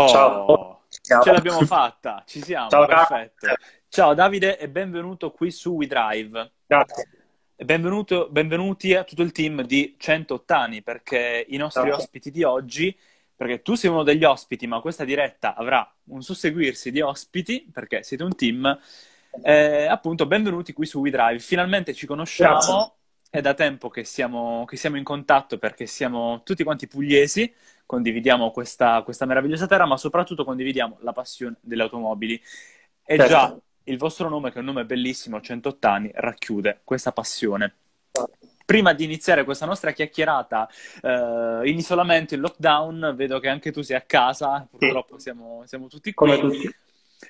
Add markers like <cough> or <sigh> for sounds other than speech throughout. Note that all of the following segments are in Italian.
Oh, Ciao. Ce l'abbiamo fatta, ci siamo, Ciao, perfetto. Ciao. Ciao Davide e benvenuto qui su WeDrive. Grazie. benvenuti a tutto il team di 108 anni perché i nostri Grazie. ospiti di oggi, perché tu sei uno degli ospiti, ma questa diretta avrà un susseguirsi di ospiti perché siete un team. Eh, appunto, benvenuti qui su WeDrive. Finalmente ci conosciamo. Grazie. È da tempo che siamo, che siamo in contatto perché siamo tutti quanti pugliesi condividiamo questa, questa meravigliosa terra, ma soprattutto condividiamo la passione delle automobili. E certo. già il vostro nome, che è un nome bellissimo, 108 anni, racchiude questa passione. Prima di iniziare questa nostra chiacchierata eh, in isolamento, in lockdown, vedo che anche tu sei a casa, purtroppo siamo, siamo tutti qui. Come tutti.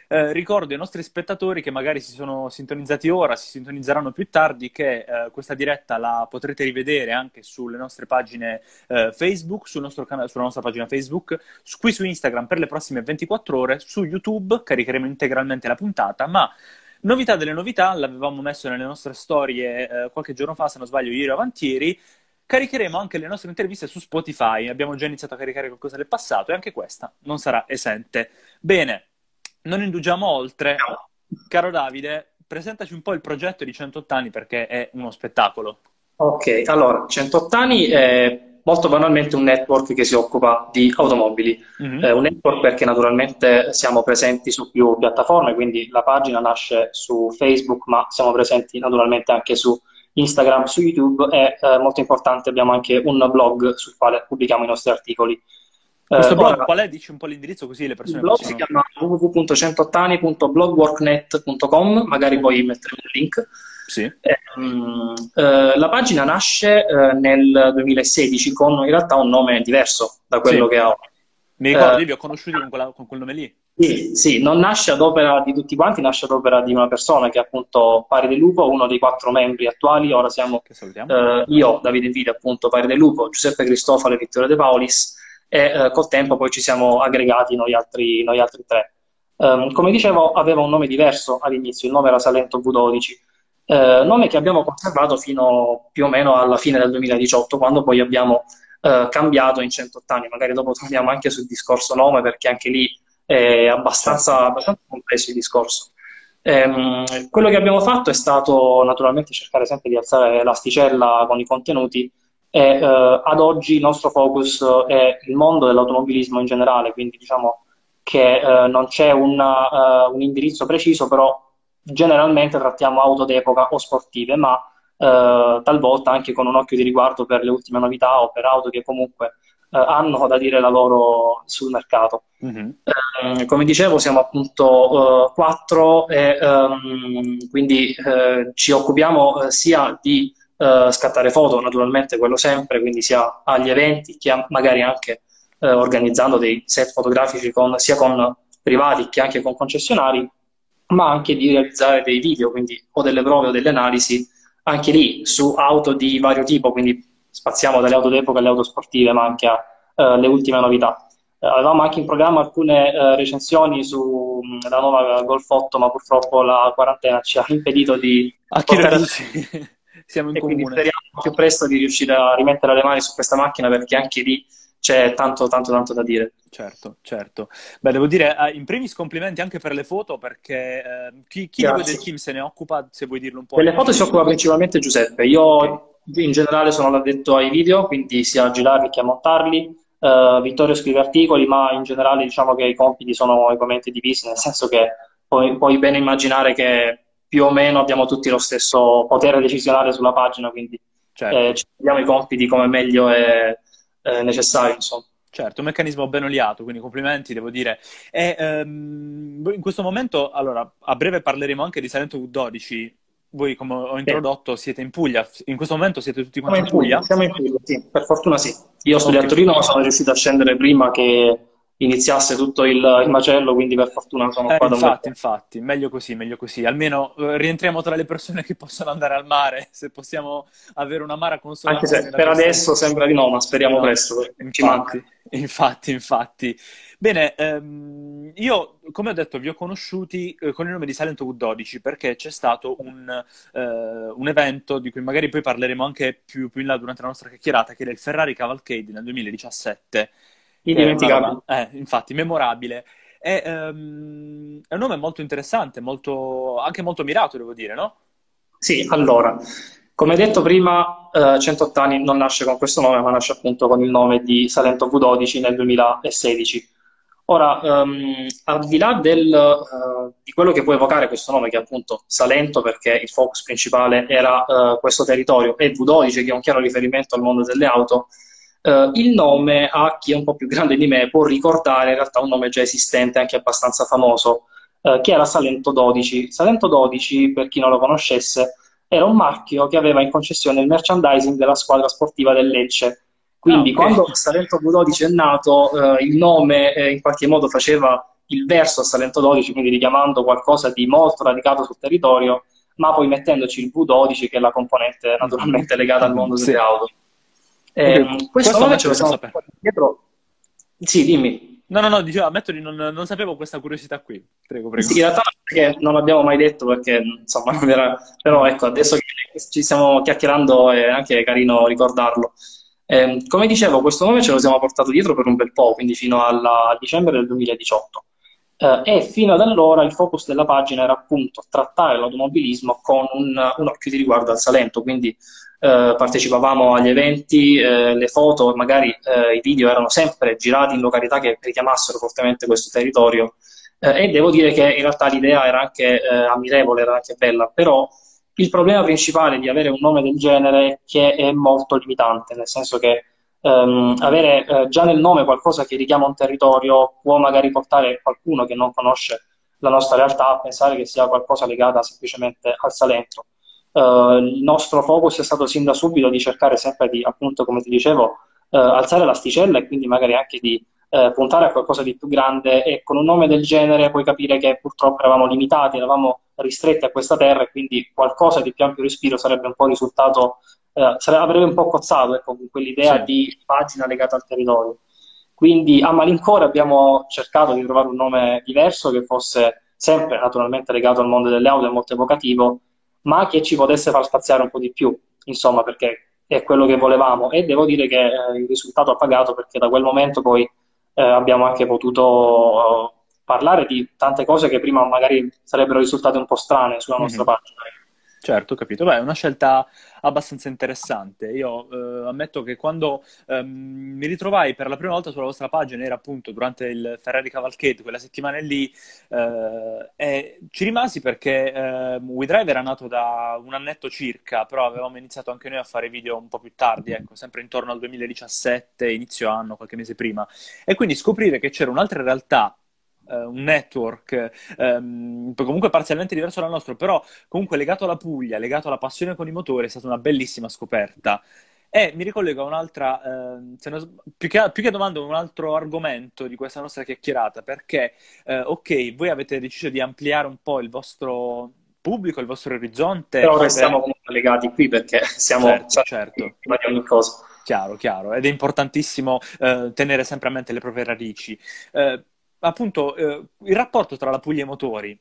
Eh, ricordo ai nostri spettatori che magari si sono sintonizzati ora, si sintonizzeranno più tardi, che eh, questa diretta la potrete rivedere anche sulle nostre pagine eh, Facebook, sul can- sulla nostra pagina Facebook, su- qui su Instagram per le prossime 24 ore, su YouTube caricheremo integralmente la puntata, ma novità delle novità, l'avevamo messo nelle nostre storie eh, qualche giorno fa, se non sbaglio ieri o avantieri, caricheremo anche le nostre interviste su Spotify, abbiamo già iniziato a caricare qualcosa del passato e anche questa non sarà esente. Bene, non indugiamo oltre. Caro Davide, presentaci un po' il progetto di 108 anni perché è uno spettacolo. Ok, allora, 108 anni è molto banalmente un network che si occupa di automobili. Mm-hmm. È un network perché naturalmente siamo presenti su più piattaforme, quindi la pagina nasce su Facebook, ma siamo presenti naturalmente anche su Instagram, su YouTube e eh, molto importante abbiamo anche un blog sul quale pubblichiamo i nostri articoli. Questo eh, blog ora, qual è? Dici un po' l'indirizzo così le persone Il blog possono... si chiama www.centottani.blogworknet.com, magari poi metteremo il link. Sì. Eh, eh, la pagina nasce eh, nel 2016 con in realtà un nome diverso da quello sì. che ha. Mi ricordo, io vi ho conosciuti con, quella, con, quel nome lì. Sì, sì, non nasce ad opera di tutti quanti, nasce ad opera di una persona che è appunto Pari del Lupo, uno dei quattro membri attuali. Ora siamo eh, io, Davide Vide, appunto Pari del Lupo, Giuseppe Cristofalo e Vittorio De Paulis e eh, col tempo poi ci siamo aggregati noi altri, noi altri tre. Um, come dicevo, aveva un nome diverso all'inizio, il nome era Salento V12, eh, nome che abbiamo conservato fino più o meno alla fine del 2018, quando poi abbiamo eh, cambiato in 108 anni. Magari dopo torniamo anche sul discorso nome, perché anche lì è abbastanza, abbastanza complesso il discorso. Ehm, quello che abbiamo fatto è stato naturalmente cercare sempre di alzare l'asticella con i contenuti e eh, ad oggi il nostro focus è il mondo dell'automobilismo in generale, quindi diciamo che eh, non c'è una, uh, un indirizzo preciso, però generalmente trattiamo auto d'epoca o sportive, ma uh, talvolta anche con un occhio di riguardo per le ultime novità o per auto che comunque uh, hanno da dire la loro sul mercato. Mm-hmm. Eh, come dicevo, siamo appunto quattro e um, quindi ci occupiamo sia di eh, scattare foto, naturalmente quello sempre, quindi sia agli eventi che magari anche eh, organizzando dei set fotografici con, sia con privati che anche con concessionari, ma anche di realizzare dei video, quindi o delle prove o delle analisi, anche lì su auto di vario tipo, quindi spaziamo dalle auto d'epoca alle auto sportive, ma anche alle uh, ultime novità. Uh, avevamo anche in programma alcune uh, recensioni sulla nuova Golf 8, ma purtroppo la quarantena ci ha impedito di... A chi siamo in e comune. speriamo più presto di riuscire a rimettere le mani su questa macchina perché anche lì c'è tanto, tanto, tanto da dire. Certo, certo. Beh, devo dire, eh, in primis complimenti anche per le foto perché eh, chi, chi di voi del team se ne occupa, se vuoi dirlo un po'? Delle foto si occupa principalmente Giuseppe. Io okay. in generale sono l'addetto ai video, quindi sia a girarli che a montarli. Uh, Vittorio scrive articoli, ma in generale diciamo che i compiti sono equamente divisi, nel senso che puoi, puoi bene immaginare che più o meno abbiamo tutti lo stesso potere decisionale sulla pagina, quindi certo. eh, ci diamo i compiti come meglio è, è necessario, insomma. Certo, un meccanismo ben oliato, quindi complimenti, devo dire. E, um, in questo momento, allora, a breve parleremo anche di Salento U12. Voi, come ho introdotto, siete in Puglia. In questo momento siete tutti quanti in Puglia? Siamo in Puglia, sì, per fortuna sì. Io studio okay. a Torino, ma sono riuscito a scendere prima che iniziasse tutto il, il, macello, quindi per fortuna sono eh, qua da Infatti, infatti, meglio così, meglio così. Almeno eh, rientriamo tra le persone che possono andare al mare, <laughs> se possiamo avere una mara consonante. Anche se per adesso sembra di no, ma speriamo no, presto. Infatti, infatti, infatti. Bene, ehm, io come ho detto vi ho conosciuti eh, con il nome di Silent U12 perché c'è stato un, eh, un, evento di cui magari poi parleremo anche più, più in là durante la nostra chiacchierata, che era il Ferrari Cavalcade nel 2017 Indimenticabile. Eh, infatti, memorabile. È, um, è, un nome molto interessante, molto, anche molto mirato, devo dire, no? Sì, allora, come detto prima, eh, 108 anni non nasce con questo nome, ma nasce appunto con il nome di Salento V12 nel 2016. Ora, um, al di là del, uh, di quello che può evocare questo nome, che è appunto Salento, perché il focus principale era uh, questo territorio, e V12, che è un chiaro riferimento al mondo delle auto, uh, il nome a chi è un po' più grande di me può ricordare in realtà un nome già esistente, anche abbastanza famoso, che era Salento 12. Salento 12, per chi non lo conoscesse, era un marchio che aveva in concessione il merchandising della squadra sportiva del Lecce. Quindi ah, okay. quando Salento 12 è nato, eh, il nome eh, in qualche modo faceva il verso a Salento 12, quindi richiamando qualcosa di molto radicato sul territorio, ma poi mettendoci il V12 che è la componente naturalmente legata al mondo delle auto. Eh, questo, questo nome ce lo siamo dietro. Sì, dimmi. No, no, no, dicevo, ammetto di non, non sapevo questa curiosità qui. Prego, prego. Sì, in realtà perché non l'abbiamo mai detto perché, insomma, non era... Però ecco, adesso che ci stiamo chiacchierando è anche carino ricordarlo. Eh, come dicevo, questo nome ce lo siamo portato dietro per un bel po', quindi fino alla, a dicembre del 2018. Eh, e fino ad allora il focus della pagina era appunto trattare l'automobilismo con un, un occhio di riguardo al Salento, quindi eh, partecipavamo agli eventi, eh, le foto, magari eh, i video erano sempre girati in località che richiamassero fortemente questo territorio eh, e devo dire che in realtà l'idea era anche eh, ammirevole, era anche bella, però il problema principale di avere un nome del genere è che è molto limitante, nel senso che ehm, avere già nel nome qualcosa che richiama un territorio può magari portare qualcuno che non conosce la nostra realtà a pensare che sia qualcosa legata semplicemente al Salento. Uh, il nostro focus è stato sin da subito di cercare sempre di, appunto, come ti dicevo, uh, alzare l'asticella e quindi magari anche di uh, puntare a qualcosa di più grande e con un nome del genere puoi capire che purtroppo eravamo limitati, eravamo ristretti a questa terra e quindi qualcosa di più ampio respiro sarebbe un po' risultato, sarebbe, avrebbe un po' cozzato ecco, con quell'idea sì. di pagina legata al territorio. Quindi a malincuore abbiamo cercato di trovare un nome diverso che fosse sempre naturalmente legato al mondo delle auto e molto evocativo, ma che ci potesse far spaziare un po' di più, insomma, perché è quello che volevamo e devo dire che eh, il risultato ha pagato perché da quel momento poi eh, abbiamo anche potuto uh, parlare di tante cose che prima magari sarebbero risultate un po' strane sulla nostra mm-hmm. pagina. Certo, capito. Beh, è una scelta abbastanza interessante. Io eh, ammetto che quando ehm, mi ritrovai per la prima volta sulla vostra pagina, era appunto durante il Ferrari Cavalcade, quella settimana lì, eh, e ci rimasi perché eh, WeDrive era nato da un annetto circa, però avevamo iniziato anche noi a fare video un po' più tardi, ecco, sempre intorno al 2017, inizio anno, qualche mese prima. E quindi scoprire che c'era un'altra realtà un network um, comunque parzialmente diverso dal nostro, però comunque legato alla Puglia, legato alla passione con i motori, è stata una bellissima scoperta. E mi ricollego a un'altra, eh, più, che, più che domanda, un altro argomento di questa nostra chiacchierata, perché, eh, ok, voi avete deciso di ampliare un po' il vostro pubblico, il vostro orizzonte. Però restiamo comunque legati qui perché <laughs> siamo certo, certo. di ogni cosa. Chiaro, chiaro, ed è importantissimo eh, tenere sempre a mente le proprie radici. Eh, appunto eh, il rapporto tra la Puglia e i motori.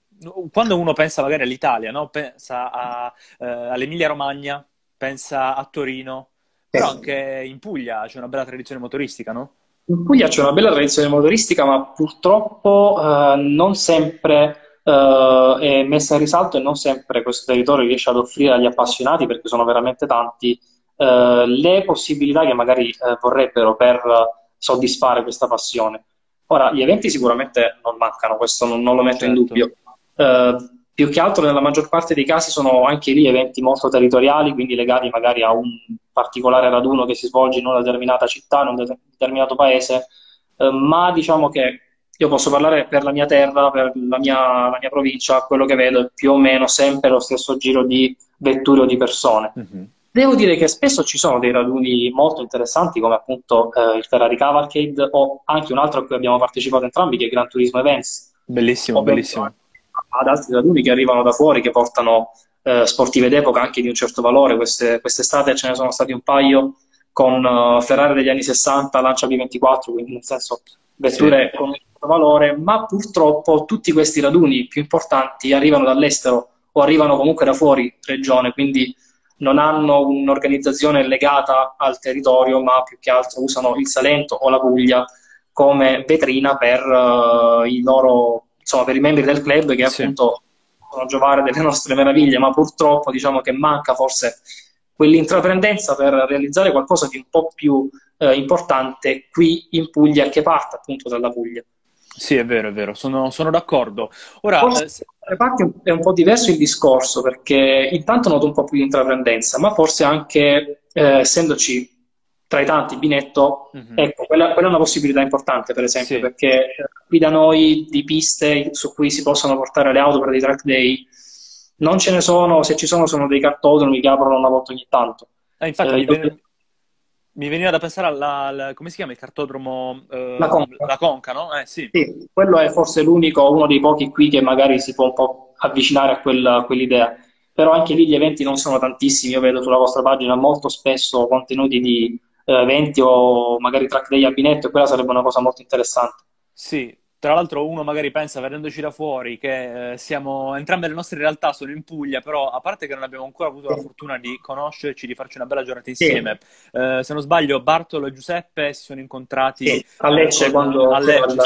Quando uno pensa magari all'Italia, no? pensa a, eh, all'Emilia Romagna, pensa a Torino, però anche in Puglia c'è una bella tradizione motoristica, no? In Puglia c'è una bella tradizione motoristica, ma purtroppo eh, non sempre eh, è messa in risalto e non sempre questo territorio riesce ad offrire agli appassionati, perché sono veramente tanti, eh, le possibilità che magari eh, vorrebbero per soddisfare questa passione. Ora, gli eventi sicuramente non mancano, questo non, non lo metto certo. in dubbio. Uh, più che altro nella maggior parte dei casi sono anche lì eventi molto territoriali, quindi legati magari a un particolare raduno che si svolge in una determinata città, in un determinato paese, uh, ma diciamo che io posso parlare per la mia terra, per la mia, la mia, provincia, quello che vedo è più o meno sempre lo stesso giro di vetture o di persone. Mm-hmm. Devo dire che spesso ci sono dei raduni molto interessanti, come appunto eh, il Ferrari Cavalcade o anche un altro a cui abbiamo partecipato entrambi, che è Gran Turismo Events. Bellissimo, bellissimo. Ad altri raduni che arrivano da fuori, che portano eh, sportive d'epoca anche di un certo valore. Queste, quest'estate ce ne sono stati un paio con uh, Ferrari degli anni 60, Lancia B24, quindi nel senso vetture sì. con un certo valore, ma purtroppo tutti questi raduni più importanti arrivano dall'estero o arrivano comunque da fuori regione, quindi non hanno un'organizzazione legata al territorio, ma più che altro usano il Salento o la Puglia come vetrina per uh, i loro, insomma, per i membri del club che sì. appunto possono giovare delle <laughs> nostre meraviglie, ma purtroppo diciamo che manca forse quell'intraprendenza per realizzare qualcosa di un po' più eh, importante qui in Puglia che parte appunto dalla Puglia. Sì, è vero, è vero, sono, sono d'accordo. Ora, forse eh, parti è un po' diverso il discorso perché intanto noto un po' più di intraprendenza, ma forse anche eh, essendoci tra i tanti binetto, mm-hmm. ecco, quella, quella, è una possibilità importante, per esempio, sì. perché qui da noi di piste su cui si possono portare le auto per dei track day non ce ne sono, se ci sono sono dei cartodromi che aprono una volta ogni tanto. Eh, infatti, eh, io mi veniva da pensare alla, alla, come si chiama il cartodromo? Eh, la, conca. la Conca, no? Eh, sì. sì. quello è forse l'unico, uno dei pochi qui che magari si può un po' avvicinare a, quel, a quell'idea. Però anche lì gli eventi non sono tantissimi, io vedo sulla vostra pagina molto spesso contenuti di eh, eventi o magari track day a binetto, e quella sarebbe una cosa molto interessante. Sì, tra l'altro uno magari pensa, vedendoci da fuori, che eh, siamo, entrambe le nostre realtà sono in Puglia, però a parte che non abbiamo ancora avuto la fortuna di conoscerci, di farci una bella giornata insieme. Sì. Eh, se non sbaglio, Bartolo e Giuseppe si sono incontrati sì, a Lecce, quando... A Lecce,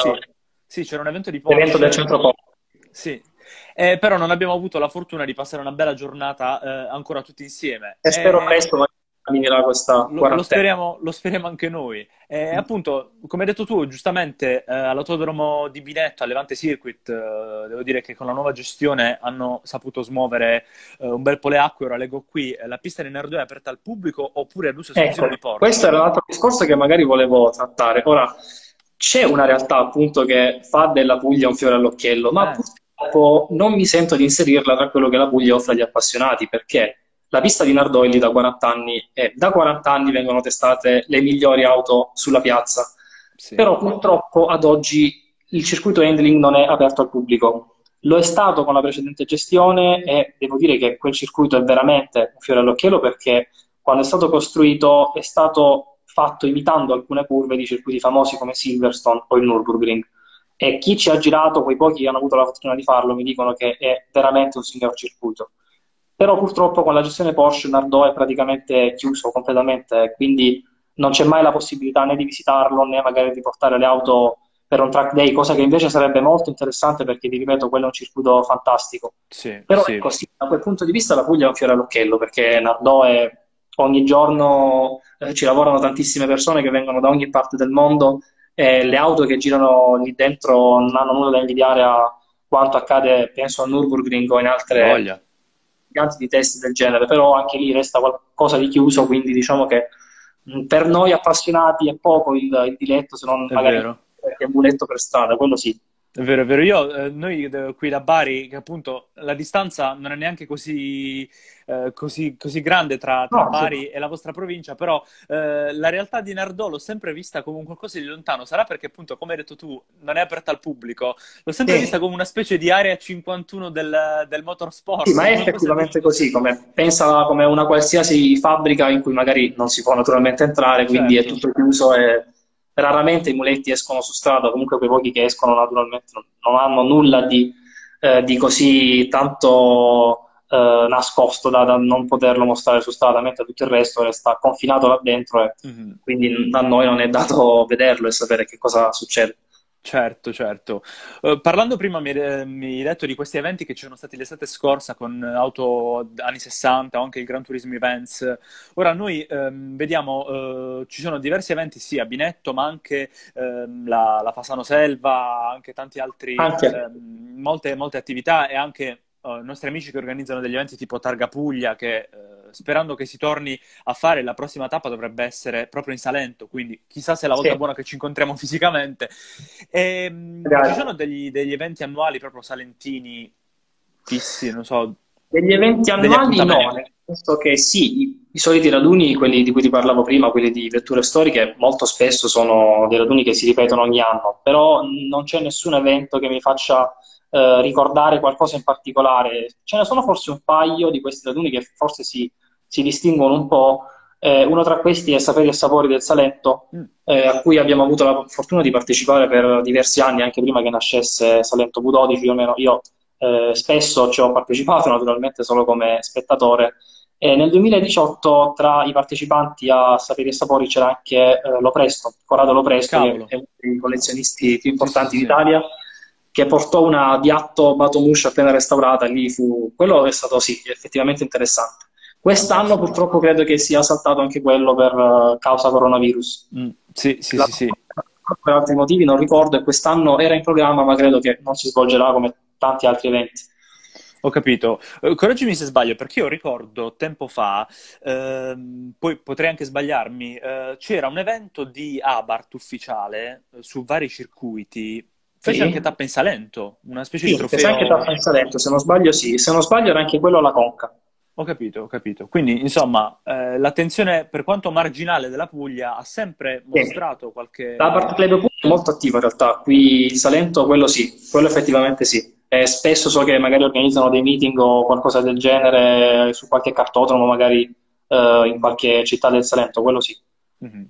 sì. sì. c'era un evento di Porsche. Evento del centro Porsche. Sì, eh, però non abbiamo avuto la fortuna di passare una bella giornata eh, ancora tutti insieme. E spero presto finirà questa lo, lo, speriamo, lo speriamo anche noi. E mm. appunto, come hai detto tu, giustamente eh, all'autodromo di Binetto, a Levante Circuit, eh, devo dire che con la nuova gestione hanno saputo smuovere eh, un bel po' le acque. Ora leggo qui, eh, la pista di Nerdò è aperta al pubblico oppure ad uso esclusivo ecco, di porta? Questo era un altro discorso che magari volevo trattare. Ora, c'è una realtà appunto che fa della Puglia un fiore all'occhiello, ma eh. purtroppo non mi sento di inserirla tra quello che la Puglia offre agli appassionati, perché la pista di Nardò da 40 anni e da 40 anni vengono testate le migliori auto sulla piazza. Sì. Però purtroppo ad oggi il circuito handling non è aperto al pubblico. Lo è stato con la precedente gestione e devo dire che quel circuito è veramente un fiore all'occhiello perché quando è stato costruito è stato fatto imitando alcune curve di circuiti famosi come Silverstone o il Nürburgring. E chi ci ha girato, quei pochi che hanno avuto la fortuna di farlo, mi dicono che è veramente un signor circuito però purtroppo con la gestione Porsche Nardò è praticamente chiuso completamente, quindi non c'è mai la possibilità né di visitarlo né magari di portare le auto per un track day, cosa che invece sarebbe molto interessante perché, vi ripeto, quello è un circuito fantastico. Sì, Però sì. ecco, sì, da quel punto di vista la Puglia è un fiore all'occhiello perché Nardò è ogni giorno eh, ci lavorano tantissime persone che vengono da ogni parte del mondo e le auto che girano lì dentro non hanno nulla da invidiare a quanto accade, penso, a Nürburgring o in altre... Voglia giganti di test del genere, però anche lì resta qualcosa di chiuso, quindi diciamo che per noi appassionati è poco il, il diletto, se non è magari vero. qualche muletto per strada, quello sì. È vero, è vero. Io, eh, noi eh, qui da Bari, che appunto la distanza non è neanche così, eh, così, così grande tra, tra no, Bari sì. e la vostra provincia, però eh, la realtà di Nardò l'ho sempre vista come un qualcosa di lontano. Sarà perché appunto, come hai detto tu, non è aperta al pubblico. L'ho sempre sì. vista come una specie di area 51 del, del motorsport. Sì, ma è effettivamente così. Come, pensa come una qualsiasi fabbrica in cui magari non si può naturalmente entrare, quindi certo. è tutto chiuso e raramente i muletti escono su strada, comunque quei pochi che escono naturalmente non, non hanno nulla di, eh, di così tanto eh, nascosto da, da, non poterlo mostrare su strada, mentre tutto il resto resta confinato là dentro e mm-hmm. quindi a noi non è dato vederlo e sapere che cosa succede. Certo, certo. Uh, parlando prima mi, mi, hai detto di questi eventi che ci sono stati l'estate scorsa con auto anni 60 o anche il Gran Turismo Events. Ora noi um, vediamo, uh, ci sono diversi eventi sì a Binetto, ma anche um, la, la, Fasano Selva, anche tanti altri. Um, molte, molte attività e anche uh, i nostri amici che organizzano degli eventi tipo Targa Puglia che sperando che si torni a fare, la prossima tappa dovrebbe essere proprio in Salento, quindi chissà se è la volta sì. buona che ci incontriamo fisicamente. E, ehm, ci sono degli, degli, eventi annuali proprio salentini fissi, non so. Degli eventi annuali no, nel senso che sì, i, i, soliti raduni, quelli di cui ti parlavo prima, quelli di vetture storiche, molto spesso sono dei raduni che si ripetono ogni anno, però non c'è nessun evento che mi faccia eh, ricordare qualcosa in particolare. Ce ne sono forse un paio di questi raduni che forse si, si distinguono un po'. Eh, uno tra questi è Saperi e Sapori del Salento, mm. eh, a cui abbiamo avuto la fortuna di partecipare per diversi anni, anche prima che nascesse Salento Budodici, più o meno io eh, spesso ci ho partecipato, naturalmente solo come spettatore, E nel 2018 tra i partecipanti a Saperi e Sapori c'era anche eh, Lopresto, Corrado Lopresto, Cavolo. che è uno dei collezionisti più importanti sì, sì, d'Italia, che portò una Diatto Batomush appena restaurata, lì fu... quello è stato sì, effettivamente interessante. Quest'anno purtroppo credo che sia saltato anche quello per uh, causa coronavirus. Mm, sì, sì, La... sì, sì. Per altri motivi non ricordo e quest'anno era in programma, ma credo che non si svolgerà come tanti altri eventi. Ho capito. Uh, correggimi se sbaglio, perché io ricordo tempo fa, ehm, poi potrei anche sbagliarmi, eh, c'era un evento di Abart ufficiale eh, su vari circuiti. Fece sì. anche tappa in Salento, una specie sì, di trofeo. Fece anche tappa in Salento, se non sbaglio sì. Se non sbaglio era anche quello alla Conca. Ho capito, ho capito. Quindi, insomma, eh, l'attenzione, per quanto marginale, della Puglia ha sempre mostrato sì. qualche... La parte Club Puglia è molto attiva in realtà, qui in Salento quello sì, quello effettivamente sì. E spesso so che magari organizzano dei meeting o qualcosa del genere su qualche cartodromo, magari eh, in qualche città del Salento, quello sì. Mm-hmm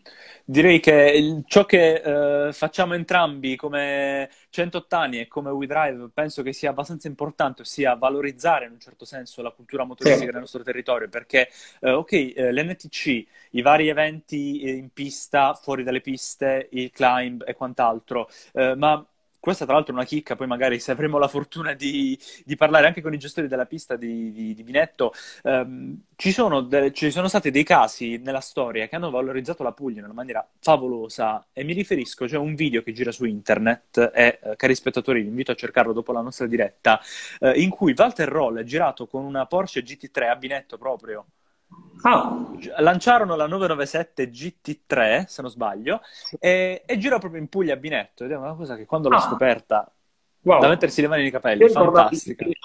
direi che ciò che eh, facciamo entrambi come 108 anni e come WeDrive penso che sia abbastanza importante, ossia valorizzare in un certo senso la cultura motoristica sì. del nostro territorio, perché eh, ok, eh, l'NTC, i vari eventi in pista, fuori dalle piste, il climb e quant'altro, eh, ma questa tra l'altro è una chicca, poi magari se avremo la fortuna di, di parlare anche con i gestori della pista di, di, di Binetto, ehm, ci, sono de- ci, sono stati dei casi nella storia che hanno valorizzato la Puglia in una maniera favolosa. E mi riferisco, c'è un video che gira su internet e eh, cari spettatori vi invito a cercarlo dopo la nostra diretta, eh, in cui Walter Roll è girato con una Porsche GT3 a Binetto proprio Ah. Lanciarono la 997 GT3, se non sbaglio, e, e girò proprio in Puglia a Binetto. Ed è una cosa che quando l'ho ah. scoperta, wow. da mettersi le mani nei capelli, Io fantastica. Il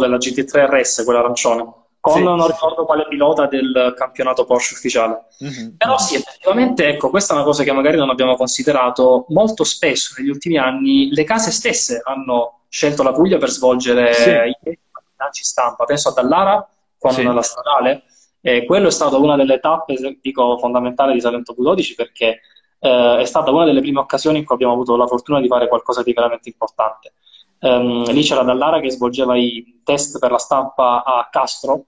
della GT3 RS, quella arancione, con sì. non ricordo quale pilota del campionato Porsche ufficiale. Mm-hmm. Però sì, effettivamente, ecco, questa è una cosa che magari non abbiamo considerato. Molto spesso negli ultimi anni le case stesse hanno scelto la Puglia per svolgere sì. i lanci stampa. Penso a Dallara con sì. la stradale e quello è stato una delle tappe, dico, fondamentali di Salento V12 perché eh, è stata una delle prime occasioni in cui abbiamo avuto la fortuna di fare qualcosa di veramente importante. Um, lì c'era Dallara che svolgeva i test per la stampa a Castro.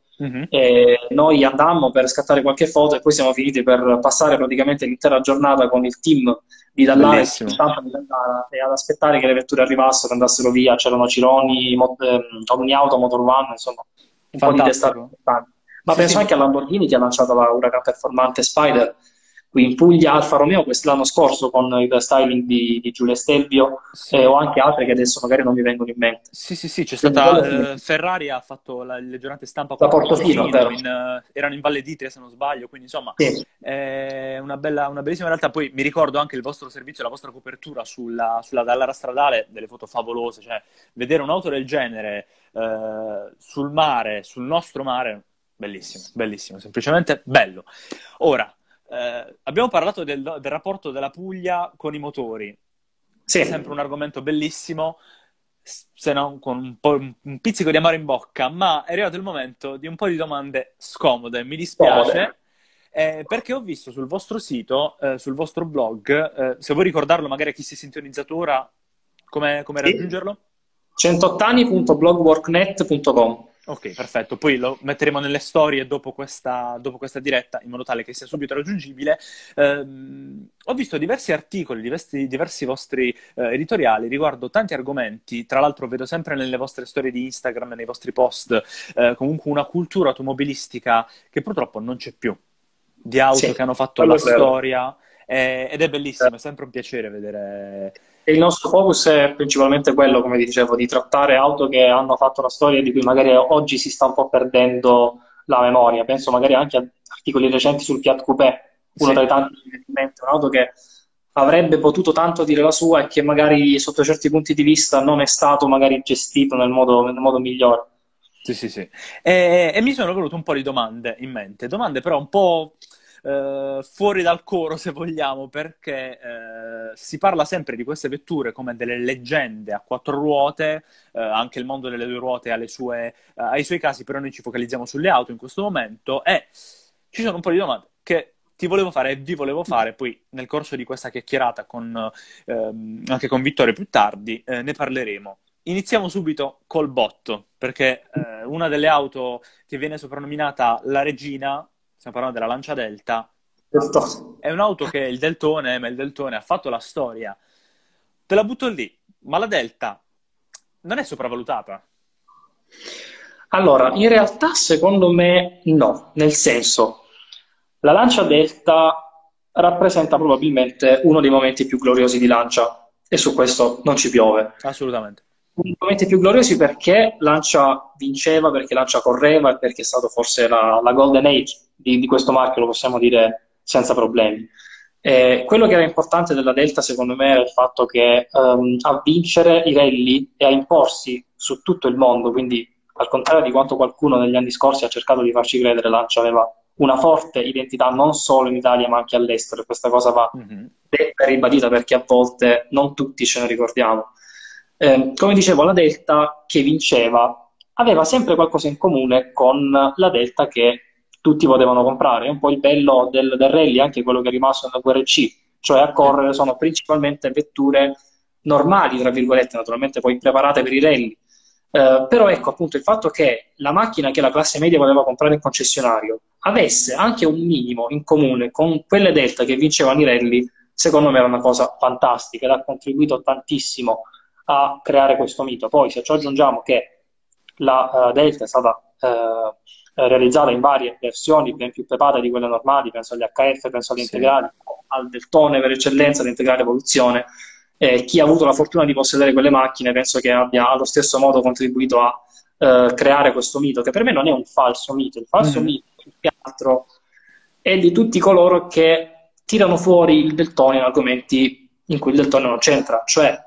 E noi andammo per scattare qualche foto e poi siamo finiti per passare praticamente l'intera giornata con il team di Dallara, stampa di Dallara e ad aspettare che le vetture arrivassero, andassero via, c'erano Cironi, mo- eh, Omni Auto, Motor One, insomma un Fantastico. po' di importanti. Ma sì, penso sì. anche a Lamborghini che ha lanciato la Huracan Performante Spider qui in Puglia, Alfa Romeo quest'anno scorso con il styling di, di Giulia Stelvio sì. eh, o anche altre che adesso magari non mi vengono in mente. Sì, sì, sì, c'è stata eh, Ferrari ha fatto la, le giornate stampa da Portofino, in, uh, erano in Valle d'Itria se non sbaglio, quindi insomma sì. è una, bella, una bellissima realtà. Poi mi ricordo anche il vostro servizio, la vostra copertura sulla, sulla Dallara stradale, delle foto favolose, cioè vedere un'auto del genere uh, sul mare, sul nostro mare, Bellissimo, bellissimo, semplicemente bello. Ora, eh, abbiamo parlato del, del, rapporto della Puglia con i motori. Sì. È sempre un argomento bellissimo, se non con un, po', un pizzico di amaro in bocca, ma è arrivato il momento di un po' di domande scomode. Mi dispiace. Eh, perché ho visto sul vostro sito, eh, sul vostro blog, eh, se vuoi ricordarlo magari a chi si è sintonizzato ora, come, come sì. raggiungerlo? 180.blogworknet.com Ok, perfetto. Poi lo metteremo nelle storie dopo questa, dopo questa diretta, in modo tale che sia subito raggiungibile. Eh, ho visto diversi articoli, diversi, diversi vostri eh, editoriali riguardo tanti argomenti. Tra l'altro, vedo sempre nelle vostre storie di Instagram, nei vostri post, eh, comunque una cultura automobilistica che purtroppo non c'è più. Di auto sì, che hanno fatto la storia. Eh, ed è bellissimo, è sempre un piacere vedere il nostro focus è principalmente quello, come dicevo, di trattare auto che hanno fatto la storia di cui magari oggi si sta un po' perdendo la memoria. Penso magari anche a articoli recenti sul Fiat Coupé, uno sì. tra i tanti un'auto che avrebbe potuto tanto dire la sua e che magari sotto certi punti di vista non è stato magari gestito nel modo, nel modo migliore. Sì, sì, sì. E, e mi sono venute un po' di domande in mente, domande però un po' eh, fuori dal coro, se vogliamo, perché eh, si parla sempre di queste vetture come delle leggende a quattro ruote, eh, anche il mondo delle due ruote sue, ha i suoi casi, però noi ci focalizziamo sulle auto in questo momento e ci sono un po' di domande che ti volevo fare e vi volevo fare, poi nel corso di questa chiacchierata con, ehm, anche con Vittorio più tardi, eh, ne parleremo. iniziamo subito col botto, perché eh, una delle auto che viene soprannominata la regina, stiamo parlando della Lancia Delta, è un'auto che il Deltone, ma il Deltone ha fatto la storia. Te la butto lì, ma la Delta non è sopravvalutata? Allora, in realtà secondo me no, nel senso, la Lancia Delta rappresenta probabilmente uno dei momenti più gloriosi di Lancia e su questo non ci piove. Assolutamente. Uno dei momenti più gloriosi perché Lancia vinceva, perché Lancia correva e perché è stato forse la, la golden age di, di, questo marchio, lo possiamo dire senza problemi. Eh, quello che era importante della Delta, secondo me, era il fatto che um, a vincere i rally e a imporsi su tutto il mondo, quindi al contrario di quanto qualcuno negli anni scorsi ha cercato di farci credere, Lancia aveva una forte identità non solo in Italia ma anche all'estero e questa cosa va mm-hmm. detta e ribadita perché a volte non tutti ce ne ricordiamo. Eh, come dicevo, la Delta che vinceva aveva sempre qualcosa in comune con la Delta che tutti potevano comprare. È un po' il bello del, del rally, anche quello che è rimasto nella VRC, cioè a correre sono principalmente vetture normali, tra virgolette, naturalmente poi preparate per i rally. Uh, però ecco appunto il fatto che la macchina che la classe media poteva comprare in concessionario avesse anche un minimo in comune con quelle Delta che vincevano i rally, secondo me era una cosa fantastica ed ha contribuito tantissimo a creare questo mito. Poi se ci aggiungiamo che la uh, Delta è stata uh, realizzata in varie versioni ben più prepate di quelle normali, penso agli HF, penso agli sì. integrali, al Deltone per eccellenza, all'integrale evoluzione. Eh, chi ha avuto la fortuna di possedere quelle macchine penso che abbia allo stesso modo contribuito a eh, creare questo mito, che per me non è un falso mito, il falso mm. mito più che altro è di tutti coloro che tirano fuori il Deltone in argomenti in cui il Deltone non c'entra, cioè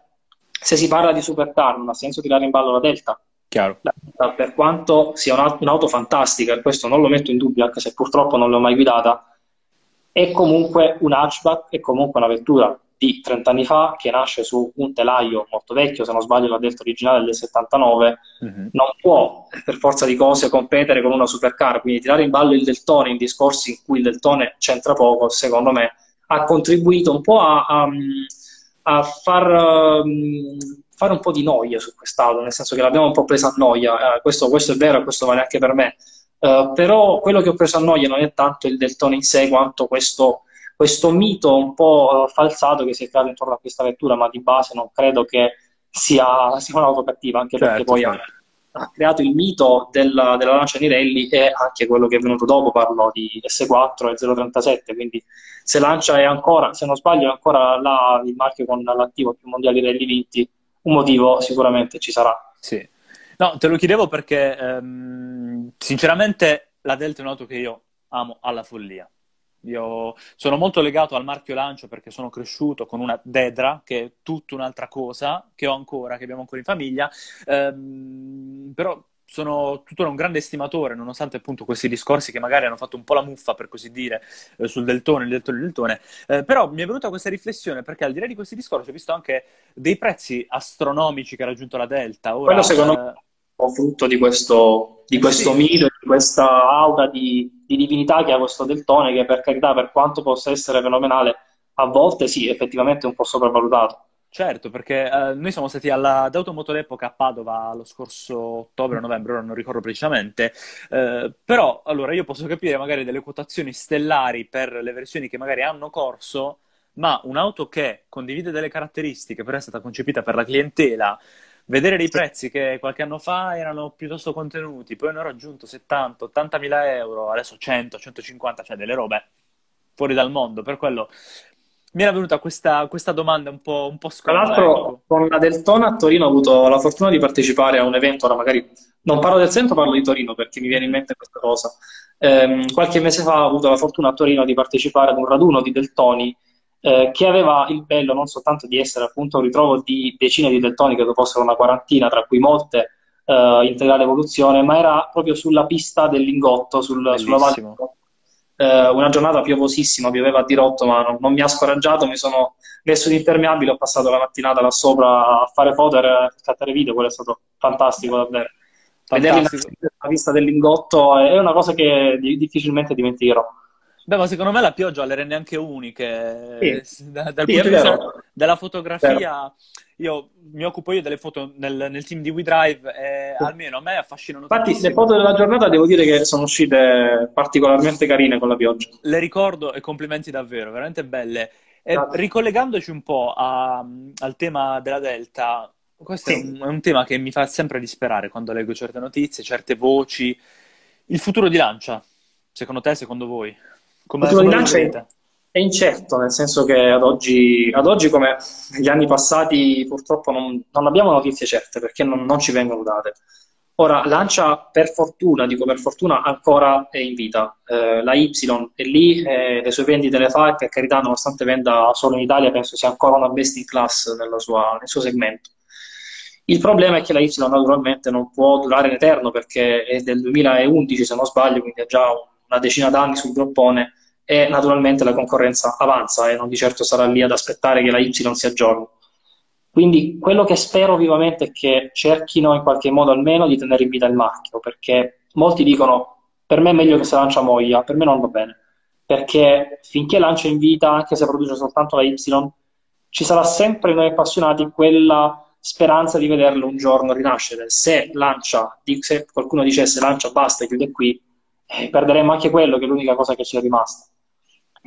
se si parla di supercar non ha senso tirare in ballo la Delta, Chiaro. Per quanto sia un'auto fantastica, e questo non lo metto in dubbio, anche se purtroppo non l'ho mai guidata, è comunque un hatchback, è comunque una vettura di 30 anni fa che nasce su un telaio molto vecchio, se non sbaglio la Delta originale del 79, mm-hmm. non può per forza di cose competere con una supercar, quindi tirare in ballo il Deltone in discorsi in cui il Deltone c'entra poco, secondo me ha contribuito un po' a, a, a far um, fare un po' di noia su quest'auto, nel senso che l'abbiamo un po' presa a noia, eh, questo, questo, è vero e questo vale anche per me, uh, però quello che ho preso a noia non è tanto il Deltone in sé quanto questo, questo mito un po' uh, falsato che si è creato intorno a questa vettura, ma di base non credo che sia, sia un'auto cattiva, anche certo, perché poi certo. ha, ha, creato il mito della, della lancia Nirelli e anche quello che è venuto dopo, parlo di S4 e 037, quindi se Lancia è ancora, se non sbaglio, è ancora là, il marchio con l'attivo più mondiali rally vinti, un motivo sicuramente ci sarà. Sì. No, te lo chiedevo perché ehm, sinceramente la Delta è un'auto che io amo alla follia. Io sono molto legato al marchio lancio perché sono cresciuto con una Dedra, che è tutta un'altra cosa, che ho ancora, che abbiamo ancora in famiglia. Ehm, però sono tuttora un grande estimatore, nonostante appunto questi discorsi che magari hanno fatto un po' la muffa, per così dire, eh, sul Deltone, il Deltone, il Deltone. Eh, però mi è venuta questa riflessione perché al di là di questi discorsi ho visto anche dei prezzi astronomici che ha raggiunto la Delta. Ora, Quello secondo me è un frutto di questo, di questo sì. mito, di questa aura di, di divinità che ha questo Deltone, che per carità, per quanto possa essere fenomenale, a volte sì, effettivamente è un po' sopravvalutato. Certo, perché eh, noi siamo stati alla, ad Automoto d'Epoca a Padova lo scorso ottobre o novembre, ora non ricordo precisamente, eh, però allora io posso capire magari delle quotazioni stellari per le versioni che magari hanno corso, ma un'auto che condivide delle caratteristiche, però è stata concepita per la clientela, vedere dei prezzi che qualche anno fa erano piuttosto contenuti, poi hanno raggiunto 70, 80 mila euro, adesso 100, 150, cioè delle robe fuori dal mondo, per quello mi era venuta questa, questa domanda un po', un po scomoda. Tra l'altro, ecco. con la Deltona a Torino ho avuto la fortuna di partecipare a un evento, ora magari non parlo del centro, parlo di Torino perché mi viene in mente questa cosa. Eh, qualche mese fa ho avuto la fortuna a Torino di partecipare ad un raduno di Deltoni eh, che aveva il bello non soltanto di essere appunto un ritrovo di decine di Deltoni, credo fossero una quarantina, tra cui molte eh, integrale evoluzione, ma era proprio sulla pista del Lingotto, sul, sulla valle eh, una giornata piovosissima, pioveva a dirotto, ma non, non, mi ha scoraggiato, mi sono messo in impermeabile, ho passato la mattinata là sopra a fare foto e scattare video, quello è stato fantastico davvero. Vedere la vista del lingotto è una cosa che difficilmente dimenticherò. Beh, ma secondo me la pioggia le rende anche uniche. Sì. Da, dal sì, punto di vista della fotografia, vero. io mi occupo io delle foto nel, nel team di WeDrive e sì. almeno a me affascinano Infatti, tantissimo. le foto della giornata devo dire che sono uscite particolarmente carine con la pioggia. Le ricordo e complimenti davvero, veramente belle. E ricollegandoci un po' a, al tema della Delta, questo sì. è, un, è, un, tema che mi fa sempre disperare quando leggo certe notizie, certe voci. Il futuro di Lancia, secondo te, secondo voi? Come, di Lancia è, è, incerto, nel senso che ad oggi, ad oggi come negli anni passati, purtroppo non, non abbiamo notizie certe perché non, non, ci vengono date. Ora, Lancia, per fortuna, dico per fortuna, ancora è in vita. Eh, la Y è lì, eh, le sue vendite le fa e per carità, nonostante venda solo in Italia, penso sia ancora una best in class sua, nel suo segmento. Il problema è che la Y naturalmente non può durare in eterno perché è del 2011 se non sbaglio, quindi ha già una decina d'anni sul groppone e naturalmente la concorrenza avanza e non di certo sarà lì ad aspettare che la Y si aggiorni. Quindi quello che spero vivamente è che cerchino in qualche modo almeno di tenere in vita il marchio, perché molti dicono per me è meglio che se lancia Moglia, per me non va bene, perché finché lancia in vita, anche se produce soltanto la Y, ci sarà sempre noi appassionati quella speranza di vederlo un giorno rinascere. Se lancia, se qualcuno dicesse lancia, basta, chiude qui, eh, perderemo anche quello che è l'unica cosa che ci è rimasta.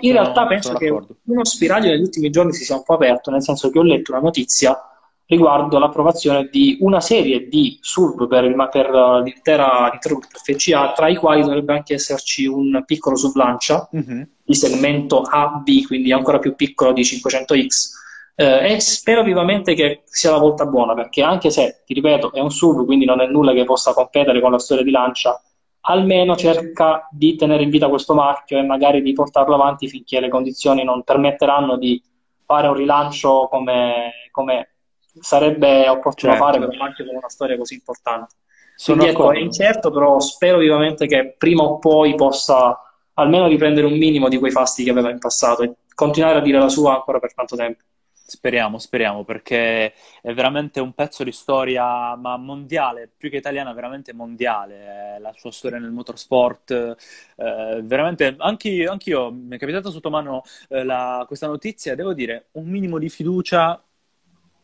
In no, realtà penso che uno spiraglio negli ultimi giorni si sia un po' aperto, nel senso che ho letto una notizia riguardo l'approvazione di una serie di sub per, il, per l'intera, l'intero FCA, tra i quali dovrebbe anche esserci un piccolo sublancia mm-hmm. di segmento AB, quindi ancora più piccolo di 500X, eh, e spero vivamente che sia la volta buona, perché anche se, ti ripeto, è un sub, quindi non è nulla che possa competere con la storia di Lancia, almeno cerca di tenere in vita questo marchio e magari di portarlo avanti finché le condizioni non permetteranno di fare un rilancio come, come sarebbe opportuno certo. fare per un marchio con una storia così importante. Sono Quindi ecco, è incerto, però spero vivamente che prima o poi possa almeno riprendere un minimo di quei fasti che aveva in passato e continuare a dire la sua ancora per tanto tempo. Speriamo, speriamo, perché è veramente un pezzo di storia, ma mondiale, più che italiana, veramente mondiale. La sua storia nel motorsport, eh, veramente, anche, anche, io mi è capitata sotto mano eh, la, questa notizia devo dire, un minimo di fiducia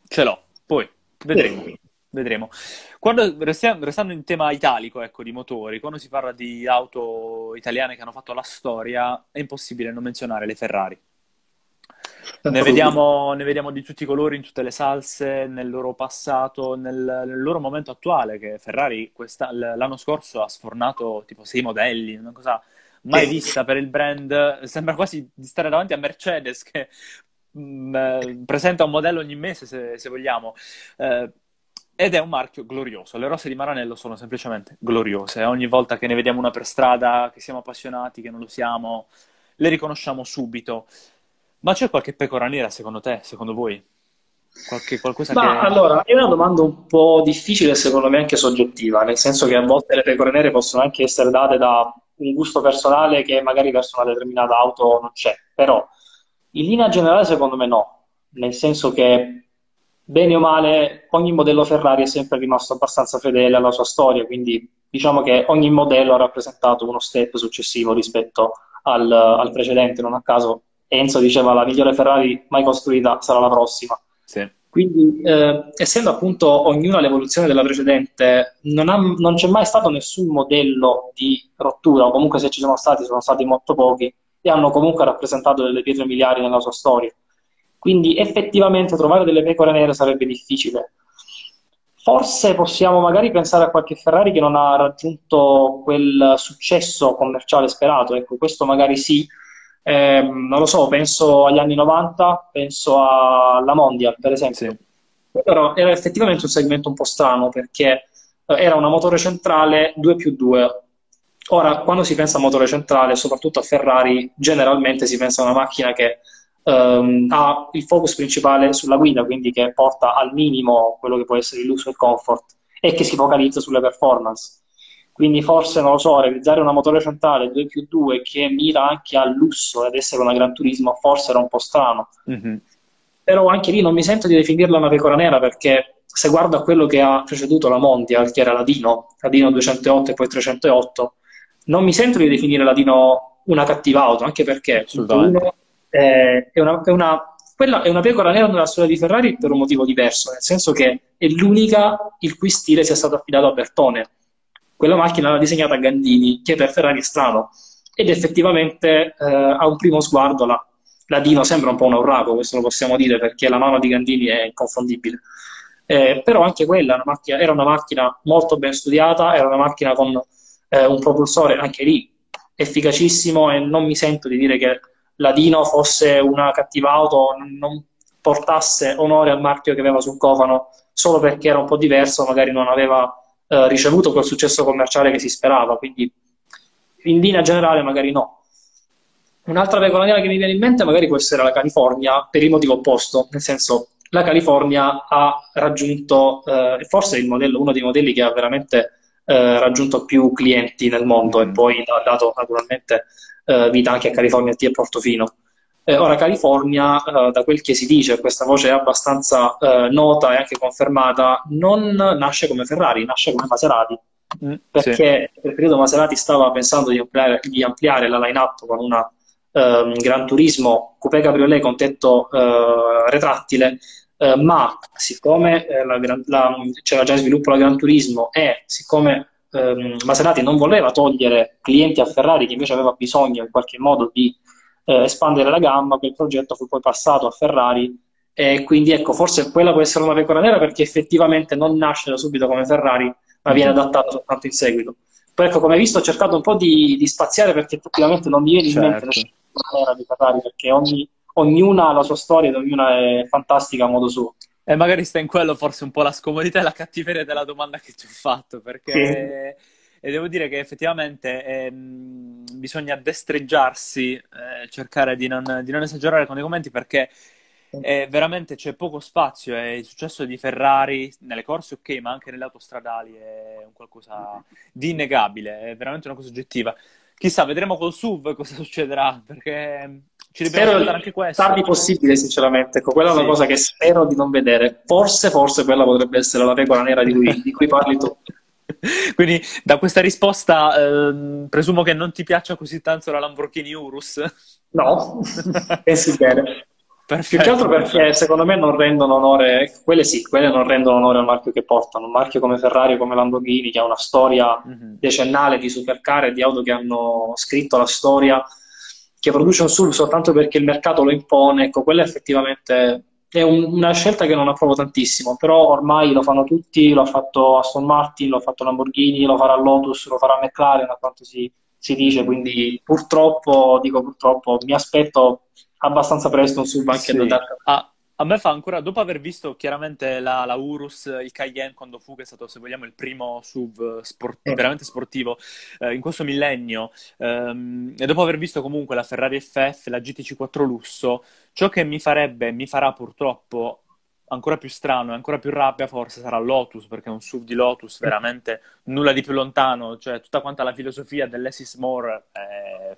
ce l'ho. Poi, vedremo. Vedremo. Quando, restando in tema italico, ecco, di motori, quando si parla di auto italiane che hanno fatto la storia, è impossibile non menzionare le Ferrari. Ne <laughs> vediamo, ne vediamo, di tutti i colori, in tutte le salse, nel loro passato, nel, nel loro momento attuale, che Ferrari l'anno scorso ha sfornato tipo sei modelli, una cosa mai vista per il brand. Sembra quasi di stare davanti a Mercedes che mh, mm, eh, presenta un modello ogni mese, se, se vogliamo. Eh, ed è un marchio glorioso. Le rose di Maranello sono semplicemente gloriose. Ogni volta che ne vediamo una per strada, che siamo appassionati, che non lo siamo, le riconosciamo subito. Ma c'è qualche pecora nera secondo te, secondo voi? Qualche, qualcosa Ma che... allora, è una domanda un po' difficile e secondo me anche soggettiva, nel senso che a volte le pecore nere possono anche essere date da un gusto personale che magari verso una determinata auto non c'è, però in linea generale secondo me no, nel senso che bene o male ogni modello Ferrari è sempre rimasto abbastanza fedele alla sua storia, quindi diciamo che ogni modello ha rappresentato uno step successivo rispetto al, al precedente, non a caso Enzo diceva la migliore Ferrari mai costruita sarà la prossima. Sì. Quindi, eh, essendo appunto ognuna l'evoluzione della precedente, non, ha, non, c'è mai stato nessun modello di rottura, o comunque se ci sono stati, sono stati molto pochi, e hanno comunque rappresentato delle pietre miliari nella sua storia. Quindi effettivamente trovare delle pecore nere sarebbe difficile. Forse possiamo magari pensare a qualche Ferrari che non ha raggiunto quel successo commerciale sperato, ecco, questo magari sì, eh, non lo so, penso agli anni 90, penso alla Mondial, per esempio. Sì. Però era effettivamente un segmento un po' strano perché eh, era una motore centrale 2 più 2. Ora, quando si pensa a motore centrale, soprattutto a Ferrari, generalmente si pensa a una macchina che ehm, ha il focus principale sulla guida, quindi che porta al minimo quello che può essere l'uso e il comfort e che si focalizza sulle performance. Quindi forse, non lo so, realizzare una motore centrale 2 più 2 che mira anche al lusso ed essere una Gran Turismo forse era un po' strano. Mm-hmm. Però anche lì non mi sento di definirla una pecora nera perché se guardo a quello che ha preceduto la Mondial, che era la Dino, la Dino 208 e poi 308, non mi sento di definire la Dino una cattiva auto, anche perché uno, eh, è, una, è, una, quella è una pecora nera nella storia di Ferrari per un motivo diverso, nel senso che è l'unica il cui stile sia stato affidato a Bertone. Quella macchina l'ha disegnata Gandini, che per Ferrari è strano, ed effettivamente eh, a un primo sguardo la, la Dino sembra un po' un auraco, questo lo possiamo dire, perché la mano di Gandini è inconfondibile. Eh, però anche quella una macchina, era una macchina molto ben studiata, era una macchina con eh, un propulsore anche lì efficacissimo e non mi sento di dire che la Dino fosse una cattiva auto, non portasse onore al marchio che aveva sul cofano solo perché era un po' diverso, magari non aveva eh, ricevuto quel successo commerciale che si sperava, quindi in linea generale magari no. Un'altra regola nera che mi viene in mente magari può essere la California per il motivo opposto, nel senso la California ha raggiunto, eh, forse il modello, uno dei modelli che ha veramente eh, raggiunto più clienti nel mondo e poi ha dato naturalmente eh, vita anche a California T e Portofino. Eh, ora California, eh, da quel che si dice, questa voce è abbastanza eh, nota e anche confermata, non nasce come Ferrari, nasce come Maserati. Mm, perché sì. nel periodo Maserati stava pensando di ampliare, di ampliare la line-up con una um, Gran Turismo Coupé Cabriolet con tetto uh, retrattile eh, ma siccome eh, la, la, c'era già in sviluppo la Gran Turismo e siccome ehm, Maserati non voleva togliere clienti a Ferrari che invece aveva bisogno in qualche modo di eh, espandere la gamma, quel progetto fu poi passato a Ferrari e quindi ecco, forse quella può essere una pecora nera perché effettivamente non nasce da subito come Ferrari, ma viene mhm. adattata soltanto in seguito. Poi ecco, come visto ho cercato un po' di, di spaziare perché effettivamente non mi viene in mente certo. nessuna di Ferrari perché ogni ognuna ha la sua storia ed ognuna è fantastica a modo suo. E magari sta in quello forse un po' la scomodità e la cattiveria della domanda che ti ho fatto, perché... Sì. E devo dire che effettivamente ehm, bisogna destreggiarsi, eh, cercare di non, di non, esagerare con i commenti perché eh, veramente c'è poco spazio e il successo di Ferrari nelle corse ok, ma anche nelle autostradali è un qualcosa di innegabile, è veramente una cosa oggettiva. Chissà, vedremo col SUV cosa <laughs> succederà, perché ci spero anche questo. Tardi possibile, sinceramente. Ecco, quella è una cosa che spero di non vedere. Forse, forse quella potrebbe essere la regola nera di cui, di cui parli tu. <laughs> <laughs> Quindi da questa risposta eh, presumo che non ti piaccia così tanto la Lamborghini Urus. No, <laughs> pensi bene. Perfetto. Più che altro perché secondo me non rendono onore, quelle sì, quelle non rendono onore al marchio che portano. Un marchio come Ferrari come Lamborghini, che ha una storia mm-hmm. decennale di supercar e di auto che hanno scritto la storia che produce un SUV soltanto perché il mercato lo impone, ecco, quella effettivamente è un, una scelta che non approvo tantissimo, però ormai lo fanno tutti, lo ha fatto Aston Martin, lo ha fatto Lamborghini, lo farà Lotus, lo farà McLaren, a quanto si, si dice, quindi purtroppo, dico purtroppo, mi aspetto abbastanza presto un SUV anche sì. da Dark. Ah, a me fa ancora, dopo aver visto chiaramente la, la, Urus, il Cayenne quando fu, che è stato, se vogliamo, il primo SUV sport, eh. veramente sportivo eh, in questo millennio, ehm, e dopo aver visto comunque la Ferrari FF, la GTC4 Lusso, ciò che mi farebbe, mi farà purtroppo ancora più strano e ancora più rabbia forse sarà Lotus, perché è un SUV di Lotus veramente nulla di più lontano, cioè tutta quanta la filosofia dell'Essis More... Eh,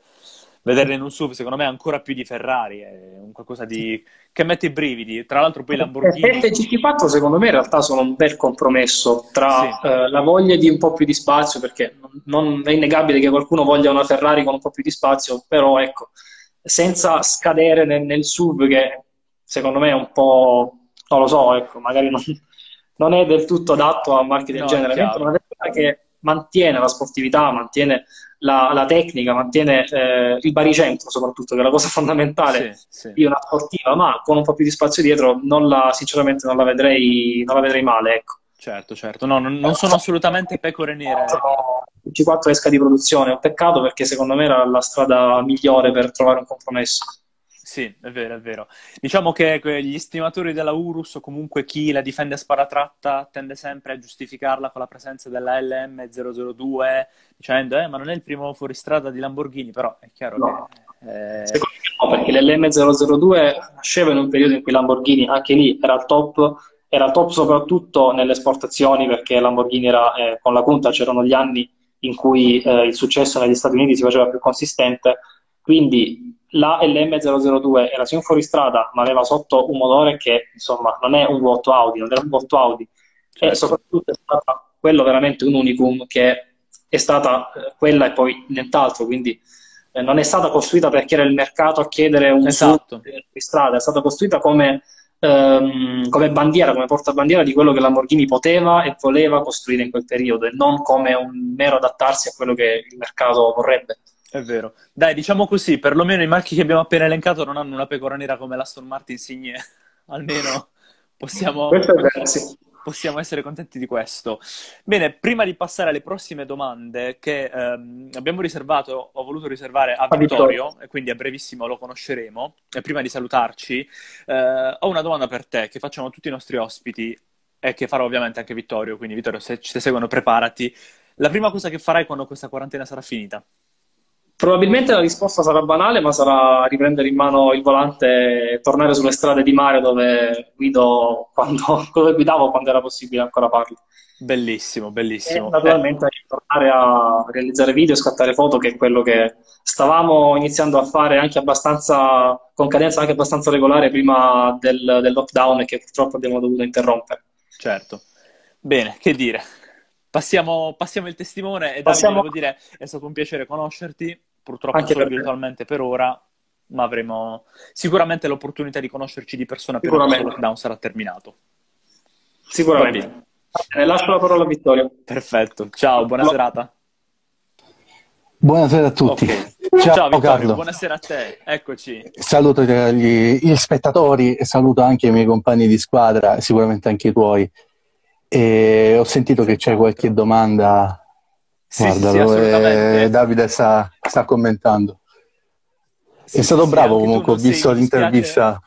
vederle in un SUV secondo me ancora più di Ferrari, è un qualcosa di... che mette i brividi. Tra l'altro poi Lamborghini... e GT4 secondo me in realtà sono un bel compromesso tra sì. eh, la voglia di un po' più di spazio, perché non è innegabile che qualcuno voglia una Ferrari con un po' più di spazio, però ecco, senza scadere nel, nel SUV che secondo me è un po'... non lo so, ecco, magari non, non è del tutto adatto a marchi del no, genere, mentre una che mantiene la sportività, mantiene la, la tecnica, mantiene eh, il baricentro soprattutto, che è la cosa <laughs> fondamentale sì, sì. di una sportiva, ma con un po' più di spazio dietro non la, sinceramente non la vedrei, non la vedrei male, ecco. Certo, certo, no, non, non sono assolutamente pecore nere. Il C4 esca di produzione, è un peccato perché secondo me era la strada migliore per trovare un compromesso. Sì, è vero, è vero. Diciamo che gli stimatori della Urus o comunque chi la difende a sparatratta tende sempre a giustificarla con la presenza della LM002 dicendo eh, ma non è il primo fuoristrada di Lamborghini, però è chiaro no. che... Eh... Secondo me no, perché l'LM002 nasceva in un periodo in cui Lamborghini anche lì era al top, era al top soprattutto nelle esportazioni perché Lamborghini era eh, con la punta, c'erano gli anni in cui eh, il successo negli Stati Uniti si faceva più consistente, quindi la LM002 era sì un fuoristrada, ma aveva sotto un motore che insomma non è un vuoto Audi, non era un vuoto Audi, certo. e soprattutto è stata quello veramente un unicum che è stata eh, quella e poi nient'altro, quindi eh, non è stata costruita perché era il mercato a chiedere un esatto. di strada, è stata costruita come, ehm, come bandiera, come portabandiera di quello che Lamborghini poteva e voleva costruire in quel periodo e non come un mero adattarsi a quello che il mercato vorrebbe. È vero. Dai, diciamo così, perlomeno i marchi che abbiamo appena elencato non hanno una pecora nera come l'Aston Martin Signe, <laughs> almeno possiamo... Possiamo essere contenti di questo. Bene, prima di passare alle prossime domande che ehm, abbiamo riservato, ho voluto riservare a, a Vittorio, Vittorio, e quindi a brevissimo lo conosceremo, e prima di salutarci, eh, ho una domanda per te che facciamo a tutti i nostri ospiti e che farò ovviamente anche Vittorio, quindi Vittorio se ci seguono preparati. La prima cosa che farai quando questa quarantena sarà finita? Probabilmente la risposta sarà banale, ma sarà riprendere in mano il volante e tornare sulle strade di mare dove guido quando, <laughs> dove guidavo quando era possibile ancora farlo. Bellissimo, bellissimo. E naturalmente eh. tornare a realizzare video, scattare foto, che è quello che stavamo iniziando a fare anche abbastanza, con cadenza anche abbastanza regolare prima del, del lockdown e che purtroppo abbiamo dovuto interrompere. Certo. Bene, che dire. Passiamo, passiamo, il testimone e Davide, passiamo... devo dire, è stato un piacere conoscerti, purtroppo Anche solo per virtualmente per ora, ma avremo sicuramente l'opportunità di conoscerci di persona per quando il lockdown sarà terminato. Sicuramente. Eh, lascio la parola a Vittorio. Perfetto, ciao, buona no. serata. Buonasera a tutti. Okay. Ciao, ciao Vittorio, buonasera a te, eccoci. Saluto gli, gli spettatori e saluto anche i miei compagni di squadra, sicuramente anche i tuoi. E ho sentito che c'è qualche domanda. Sì, Guarda, sì, sì, Davide sta, sta commentando. Sì, è stato bravo comunque, ho visto l'intervista.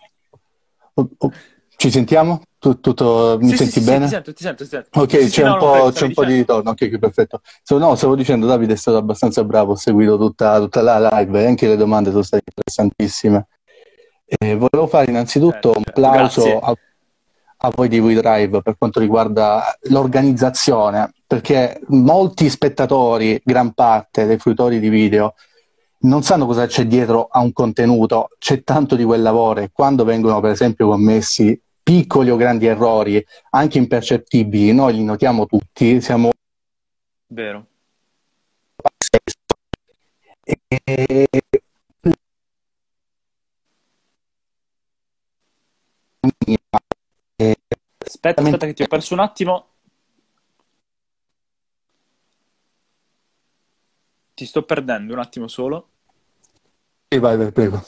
Oh, oh, ci sentiamo? Tu, tutto, mi senti bene? ti sento, ti sento, ti sento. Ok, c'è, no, un, po', c'è un po', di ritorno, ok, perfetto. So, no, stavo dicendo, Davide è stato abbastanza bravo, ho seguito tutta, tutta la live e anche le domande sono state interessantissime. E volevo fare innanzitutto eh, un applauso a a voi di WeDrive per quanto riguarda l'organizzazione, perché molti spettatori, gran parte dei fruitori di video, non sanno cosa c'è dietro a un contenuto, c'è tanto di quel lavoro e quando vengono per esempio commessi piccoli o grandi errori, anche impercettibili, noi li notiamo tutti, siamo... Vero. E... Aspetta, aspetta che ti ho perso un attimo. Ti sto perdendo un attimo solo. Sì, vai, vai, prego.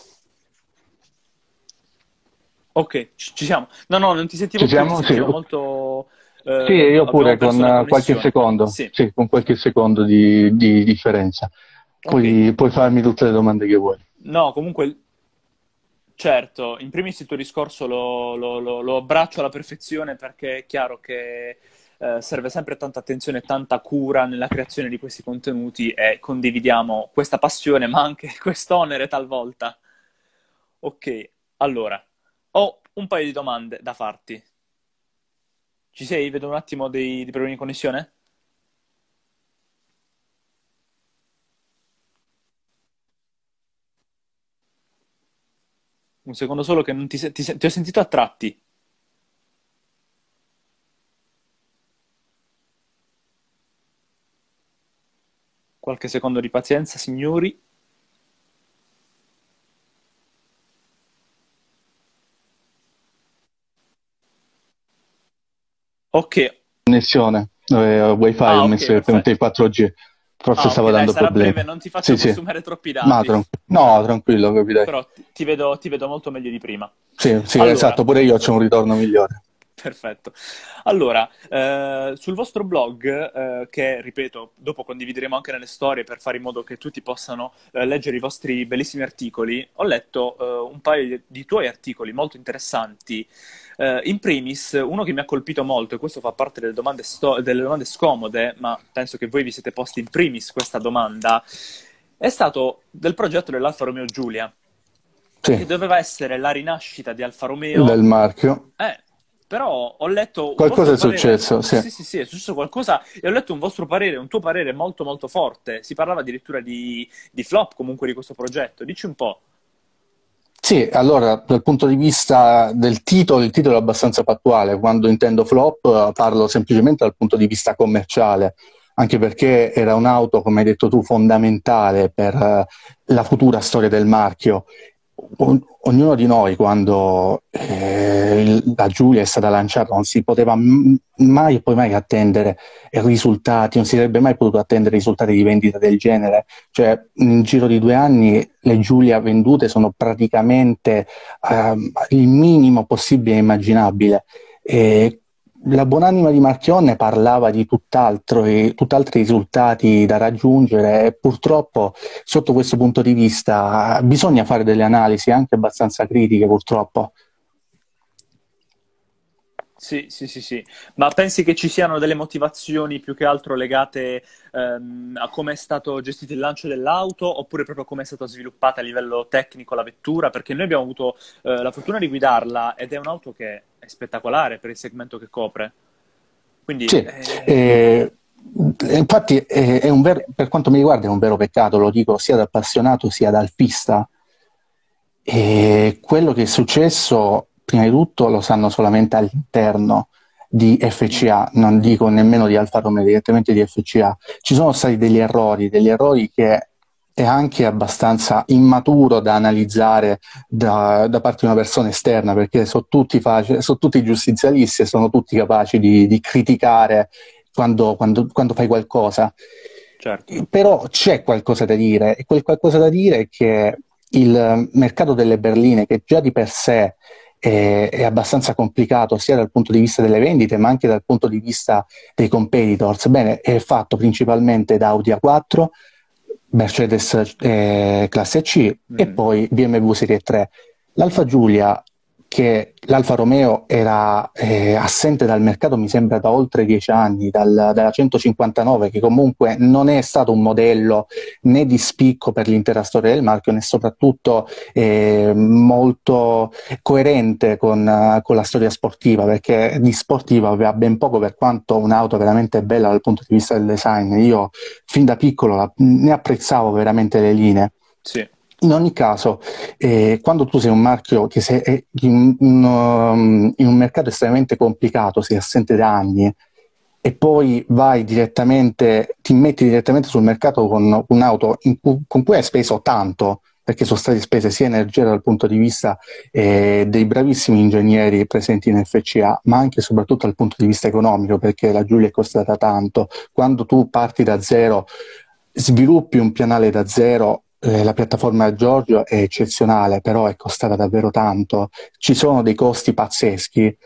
Ok, ci siamo. No, no, non ti sentivo ci siamo? Sì. molto... Eh, sì, io pure con qualche secondo, sì. sì. con qualche secondo di, di differenza. Puoi, okay. puoi farmi tutte le domande che vuoi. No, comunque Certo, in primis il tuo discorso lo, lo, lo, lo abbraccio alla perfezione perché è chiaro che eh, serve sempre tanta attenzione e tanta cura nella creazione di questi contenuti e condividiamo questa passione ma anche <laughs> quest'onere talvolta. Ok, allora, ho un paio di domande da farti. Ci sei? Vedo un attimo dei, dei problemi di connessione? Un secondo solo che non ti, ti, ti ho sentito a tratti. Qualche secondo di pazienza, signori. Ok. Connessione, eh, wifi ah, ho okay, messo il 4G. Forse ah, stavo okay, dando dai, problemi. Breve, non ti faccio sì, consumere sì. troppi dati. No, tran- no tranquillo, capirai. Però ti vedo, ti vedo, molto meglio di prima. Sì, sì allora... esatto, pure io ho un ritorno migliore. Perfetto. Allora, eh, sul vostro blog, eh, che ripeto, dopo condivideremo anche nelle storie per fare in modo che tutti possano eh, leggere i vostri bellissimi articoli, ho letto eh, un paio di, di tuoi articoli molto interessanti Uh, in primis, uno che mi ha colpito molto, e questo fa parte delle domande, sto- delle domande scomode, ma penso che voi vi siete posti in primis questa domanda, è stato del progetto dell'Alfa Romeo Giulia, sì. che doveva essere la rinascita di Alfa Romeo. Del marchio. Eh, però ho letto... Qualcosa è successo, sì. sì. Sì, sì, è successo qualcosa e ho letto un vostro parere, un tuo parere molto molto forte. Si parlava addirittura di, di flop comunque di questo progetto. Dici un po'. Sì, allora dal punto di vista del titolo, il titolo è abbastanza fattuale. Quando intendo flop parlo semplicemente dal punto di vista commerciale, anche perché era un'auto, come hai detto tu, fondamentale per uh, la futura storia del marchio. Ognuno di noi, quando eh, la Giulia è stata lanciata, non si poteva mai e poi mai attendere risultati, non si sarebbe mai potuto attendere risultati di vendita del genere. Cioè, nel giro di due anni le Giulia vendute sono praticamente eh, il minimo possibile e immaginabile. E la buonanima di Marchionne parlava di tutt'altro e tutt'altri risultati da raggiungere purtroppo sotto questo punto di vista bisogna fare delle analisi anche abbastanza critiche purtroppo. Sì, sì, sì, sì, ma pensi che ci siano delle motivazioni più che altro legate ehm, a come è stato gestito il lancio dell'auto oppure proprio come è stata sviluppata a livello tecnico la vettura? Perché noi abbiamo avuto eh, la fortuna di guidarla ed è un'auto che è spettacolare per il segmento che copre. Quindi, sì, eh... Eh, infatti è, è vero, per quanto mi riguarda è un vero peccato, lo dico sia da appassionato sia da alpista. E quello che è successo prima di tutto lo sanno solamente all'interno di FCA, non dico nemmeno di Alfa Romeo, direttamente di FCA. Ci sono stati degli errori, degli errori che è anche abbastanza immaturo da analizzare da, da parte di una persona esterna, perché sono tutti, faci, sono tutti giustizialisti e sono tutti capaci di, di criticare quando, quando, quando, fai qualcosa. Certo. Però c'è qualcosa da dire, e quel qualcosa da dire è che il mercato delle berline, che già di per sé è, è, abbastanza complicato sia dal punto di vista delle vendite ma anche dal punto di vista dei competitors. Bene, è fatto principalmente da Audi A4, Mercedes eh, classe C mm. e poi BMW Serie 3. L'Alfa Giulia che l'Alfa Romeo era eh, assente dal mercato mi sembra da oltre dieci anni, dal, dalla 159, che comunque non è stato un modello né di spicco per l'intera storia del marchio, né soprattutto eh, molto coerente con, con, la storia sportiva, perché di sportiva aveva ben poco per quanto un'auto veramente bella dal punto di vista del design. Io fin da piccolo la, ne apprezzavo veramente le linee. Sì. In ogni caso, eh, quando tu sei un marchio che sei in, in, um, in, un mercato estremamente complicato, sei assente da anni, e poi vai direttamente, ti metti direttamente sul mercato con un'auto cui, con cui hai speso tanto, perché sono state spese sia energia dal punto di vista eh, dei bravissimi ingegneri presenti in FCA, ma anche e soprattutto dal punto di vista economico, perché la Giulia è costata tanto. Quando tu parti da zero, sviluppi un pianale da zero, la piattaforma Giorgio è eccezionale, però è costata davvero tanto. Ci sono dei costi pazzeschi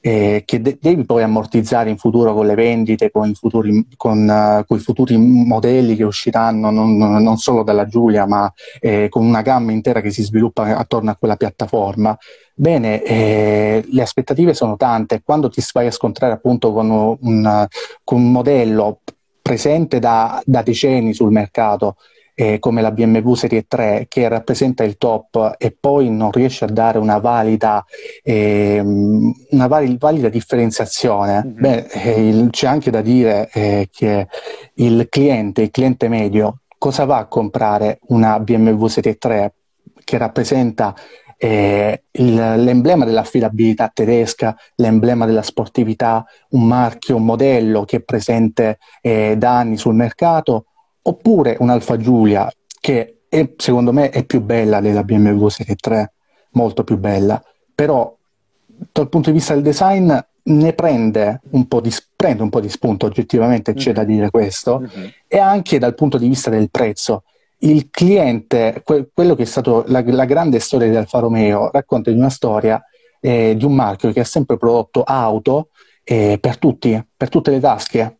eh, che de- devi poi ammortizzare in futuro con le vendite, con i futuri, con, uh, futuri modelli che usciranno non, non, solo dalla Giulia, ma eh, con una gamma intera che si sviluppa attorno a quella piattaforma. Bene, eh, le aspettative sono tante. Quando ti vai a scontrare appunto con un, con un modello presente da, da decenni sul mercato, eh, come la BMW Serie 3 che rappresenta il top e poi non riesce a dare una valida, eh, una valida differenziazione, mm-hmm. beh, eh, il, c'è anche da dire eh, che il cliente, il cliente medio, cosa va a comprare una BMW Serie 3 che rappresenta eh, il, l'emblema dell'affidabilità tedesca, l'emblema della sportività, un marchio, un modello che è presente eh, da anni sul mercato, oppure un'Alfa Giulia che è, secondo me è più bella della BMW Serie 3, molto più bella, però dal punto di vista del design ne prende un po' di, prende un po di spunto, oggettivamente c'è mm-hmm. da dire questo, mm-hmm. e anche dal punto di vista del prezzo. Il cliente, que- quello che è stato la, la, grande storia di Alfa Romeo, racconta di una storia eh, di un marchio che ha sempre prodotto auto eh, per tutti, per tutte le tasche,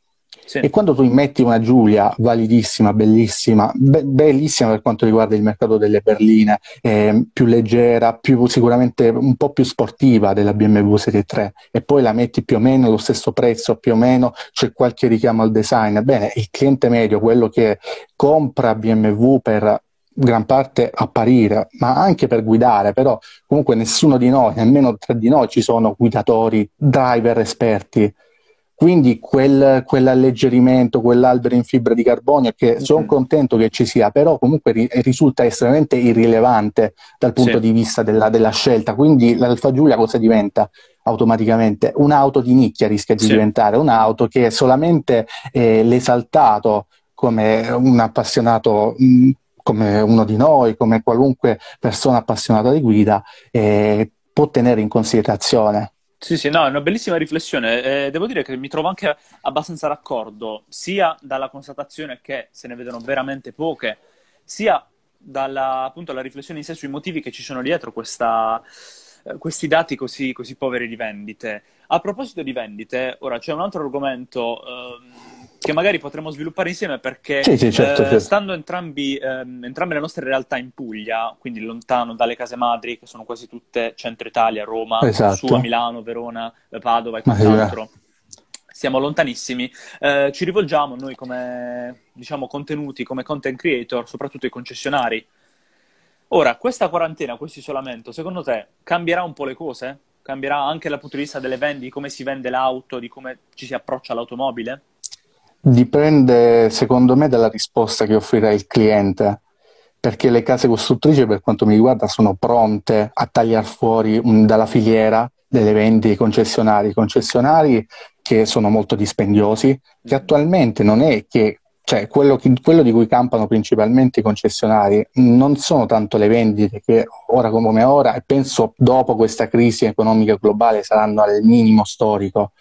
sì. E quando tu immetti una Giulia validissima, bellissima, be- bellissima per quanto riguarda il mercato delle berline, eh, più leggera, più, sicuramente un po' più sportiva della BMW Serie 3, e poi la metti più o meno allo stesso prezzo, più o meno c'è qualche richiamo al design, bene, il cliente medio, quello che compra BMW per gran parte apparire, ma anche per guidare, però comunque nessuno di noi, nemmeno tra di noi ci sono guidatori, driver esperti quindi quel, quell'alleggerimento, quell'albero in fibra di carbonio, che mm-hmm. sono contento che ci sia, però comunque ri- risulta estremamente irrilevante dal punto sì. di vista della, della, scelta. Quindi l'Alfa Giulia cosa diventa? automaticamente. Un'auto di nicchia rischia di sì. diventare un'auto che è solamente eh, l'esaltato come un appassionato mh, come uno di noi, come qualunque persona appassionata di guida, eh, può tenere in considerazione. Sì, sì, no, è una bellissima riflessione. Eh, devo dire che mi trovo anche abbastanza d'accordo, sia dalla constatazione che se ne vedono veramente poche, sia dalla appunto, riflessione in sé sui motivi che ci sono dietro questa, eh, questi dati così, così, poveri di vendite. A proposito di vendite, ora c'è un altro argomento ehm, che magari potremmo sviluppare insieme perché sì, sì, certo, eh, certo. stando entrambi, ehm, entrambe le nostre realtà in Puglia, quindi lontano dalle case madri, che sono quasi tutte centro Italia, Roma, esatto. su a Milano, Verona, Padova e quant'altro siamo lontanissimi, eh, ci rivolgiamo noi come diciamo, contenuti, come content creator, soprattutto ai concessionari. Ora, questa quarantena, questo isolamento, secondo te cambierà un po' le cose? Cambierà anche dal punto di vista delle vendite, di come si vende l'auto, di come ci si approccia all'automobile? Dipende, secondo me, dalla risposta che offrirà il cliente, perché le case costruttrici, per quanto mi riguarda, sono pronte a tagliare fuori un, dalla filiera delle vendite ai concessionari. Concessionari che sono molto dispendiosi, che attualmente non è che cioè quello, che, quello, di cui campano principalmente i concessionari non sono tanto le vendite che ora come ora e penso dopo questa crisi economica globale saranno al minimo storico,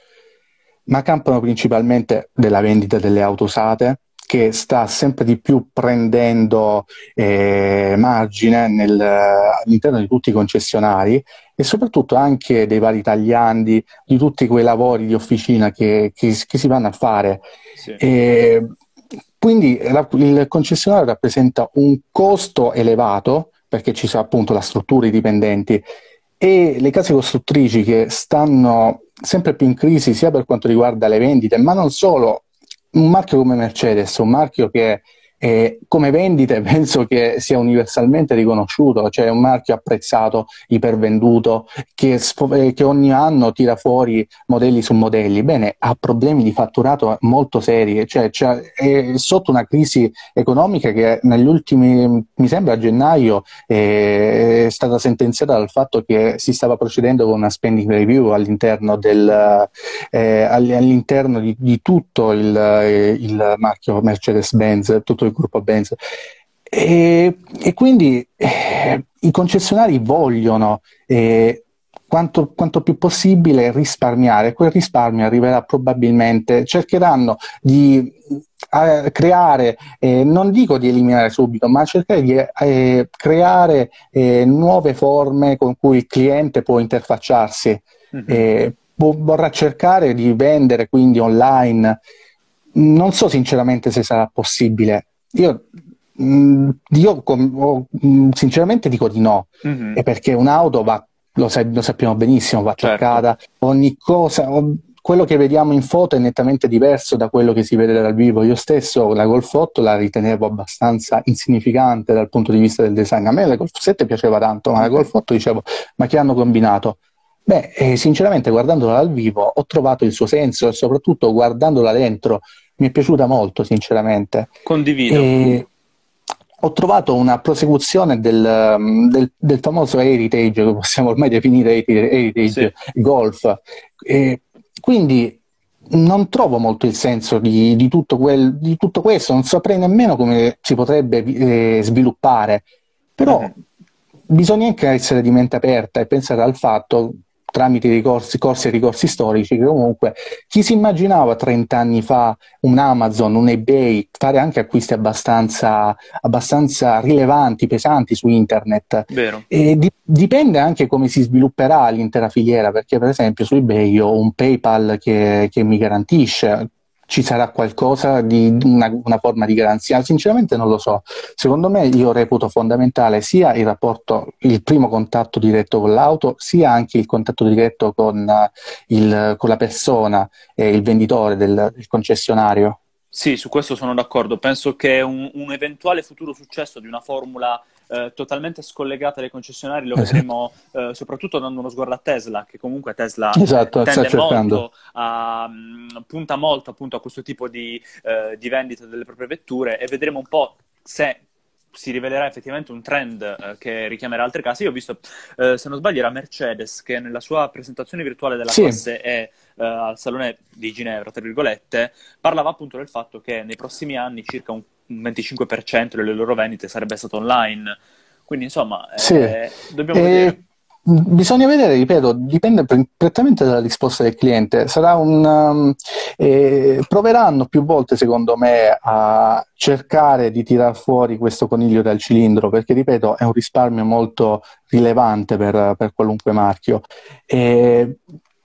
ma campano principalmente della vendita delle auto usate che sta sempre di più prendendo eh, margine nel, all'interno di tutti i concessionari e soprattutto anche dei vari tagliandi, di tutti quei lavori di officina che, che, che si vanno a fare. Sì. E, quindi il concessionario rappresenta un costo elevato perché ci sono appunto la struttura, i dipendenti e le case costruttrici che stanno sempre più in crisi sia per quanto riguarda le vendite, ma non solo, un marchio come Mercedes, un marchio che eh, come vendite <laughs> penso che sia universalmente riconosciuto, cioè un marchio apprezzato, ipervenduto, che, eh, che, ogni anno tira fuori modelli su modelli. Bene, ha problemi di fatturato molto seri, cioè, cioè è sotto una crisi economica che negli ultimi, mi sembra a gennaio, eh, è stata sentenziata dal fatto che si stava procedendo con una spending review all'interno, del, eh, all'interno di, di, tutto il, eh, il marchio Mercedes-Benz, tutto il gruppo Benz. E, e quindi eh, i concessionari vogliono eh, quanto, quanto, più possibile risparmiare. Quel risparmio arriverà probabilmente, cercheranno di eh, creare, eh, non dico di eliminare subito, ma cercare di eh, creare eh, nuove forme con cui il cliente può interfacciarsi. Mm-hmm. vorrà cercare di vendere quindi online. Non so sinceramente se sarà possibile, io, mh, mm, io com- mm, sinceramente dico di no, mm-hmm. è perché un'auto va, lo, sa- lo, sappiamo benissimo, va certo. cercata, ogni cosa, quello che vediamo in foto è nettamente diverso da quello che si vede dal vivo. Io stesso la Golf 8 la ritenevo abbastanza insignificante dal punto di vista del design. A me la Golf 7 piaceva tanto, ma la Golf 8 dicevo, ma che hanno combinato? Beh, eh, sinceramente guardandola dal vivo ho trovato il suo senso e soprattutto guardandola dentro mi è piaciuta molto, sinceramente. Condivido. E ho trovato una prosecuzione del, del, del, famoso heritage, che possiamo ormai definire heritage sì. golf. E quindi non trovo molto il senso di, di, tutto quel, di, tutto questo, non saprei nemmeno come si potrebbe eh, sviluppare, però mm-hmm. bisogna anche essere di mente aperta e pensare al fatto tramite ricorsi, corsi e ricorsi storici che comunque chi si immaginava 30 anni fa un Amazon, un eBay, fare anche acquisti abbastanza, abbastanza rilevanti, pesanti su internet. Di, dipende anche come si svilupperà l'intera filiera, perché per esempio su eBay ho un PayPal che, che mi garantisce ci sarà qualcosa di una, una, forma di garanzia? Sinceramente non lo so. Secondo me io reputo fondamentale sia il rapporto, il primo contatto diretto con l'auto, sia anche il contatto diretto con, uh, il, con la persona e il venditore del, del concessionario. Sì, su questo sono d'accordo. Penso che un, un eventuale futuro successo di una formula eh, totalmente scollegata dai concessionari lo esatto. vedremo eh, soprattutto dando uno sguardo a Tesla, che comunque Tesla esatto, tende molto a, mm, punta molto appunto a questo tipo di, eh, di vendita delle proprie vetture e vedremo un po' se si rivelerà effettivamente un trend eh, che richiamerà altri casi. Io ho visto, eh, se non sbaglio, era Mercedes che nella sua presentazione virtuale della sì. classe E eh, al Salone di Ginevra, tra virgolette, parlava appunto del fatto che nei prossimi anni circa un 25% delle loro vendite sarebbe stato online. Quindi, insomma, sì. Eh, dobbiamo vedere. Bisogna vedere, ripeto, dipende prettamente dalla risposta del cliente. Un, um, eh, proveranno più volte, secondo me, a cercare di tirar fuori questo coniglio dal cilindro, perché, ripeto, è un risparmio molto rilevante per, per qualunque marchio. E